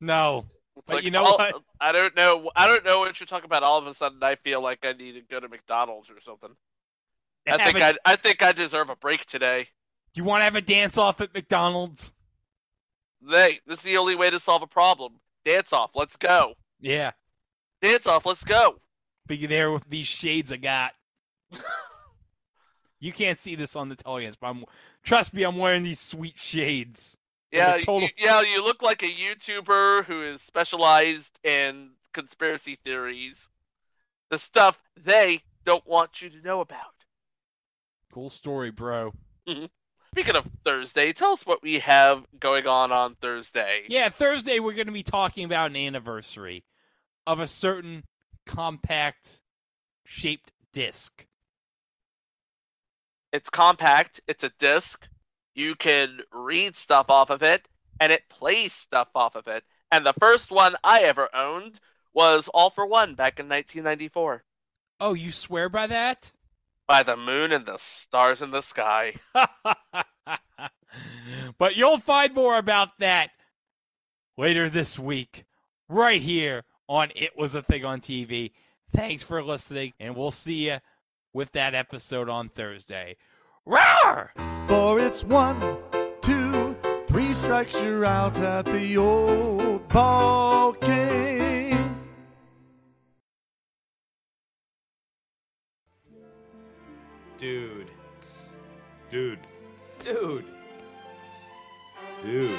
[SPEAKER 5] No. But
[SPEAKER 6] Like,
[SPEAKER 5] you know
[SPEAKER 6] all-
[SPEAKER 5] what?
[SPEAKER 6] I don't know. I don't know what you're talking about. All of a sudden, I feel like I need to go to McDonald's or something. I
[SPEAKER 5] Have
[SPEAKER 6] think
[SPEAKER 5] a-
[SPEAKER 6] I, I think I deserve a break today.
[SPEAKER 5] Do you want to have a dance off at McDonald's?
[SPEAKER 6] Hey, this is the only way to solve a problem. Dance off. Let's go.
[SPEAKER 5] Yeah.
[SPEAKER 6] Dance off. Let's go.
[SPEAKER 5] Be there with these shades I got. you can't see this on the television, but I'm trust me, I'm wearing these sweet shades.
[SPEAKER 6] Yeah,
[SPEAKER 5] total
[SPEAKER 6] you, yeah. You look like a YouTuber who is specialized in conspiracy theories, the stuff they don't want you to know about.
[SPEAKER 5] cool story, bro. Mm-hmm.
[SPEAKER 6] Speaking of Thursday, tell us what we have going on on Thursday.
[SPEAKER 5] Yeah, Thursday we're going to be talking about an anniversary of a certain compact shaped disc.
[SPEAKER 6] It's compact. It's a disc. You can read stuff off of it, and it plays stuff off of it. And the first one I ever owned was All for One back in 1994.
[SPEAKER 5] Oh, you swear by that?
[SPEAKER 6] By the moon and the stars in the sky.
[SPEAKER 5] but you'll find more about that later this week, right here on It Was a Thing on TV. Thanks for listening, and we'll see you with that episode on Thursday. Roar!
[SPEAKER 15] For it's one, two, three strikes you're out at the old ball game.
[SPEAKER 16] Dude. Dude. Dude. Dude.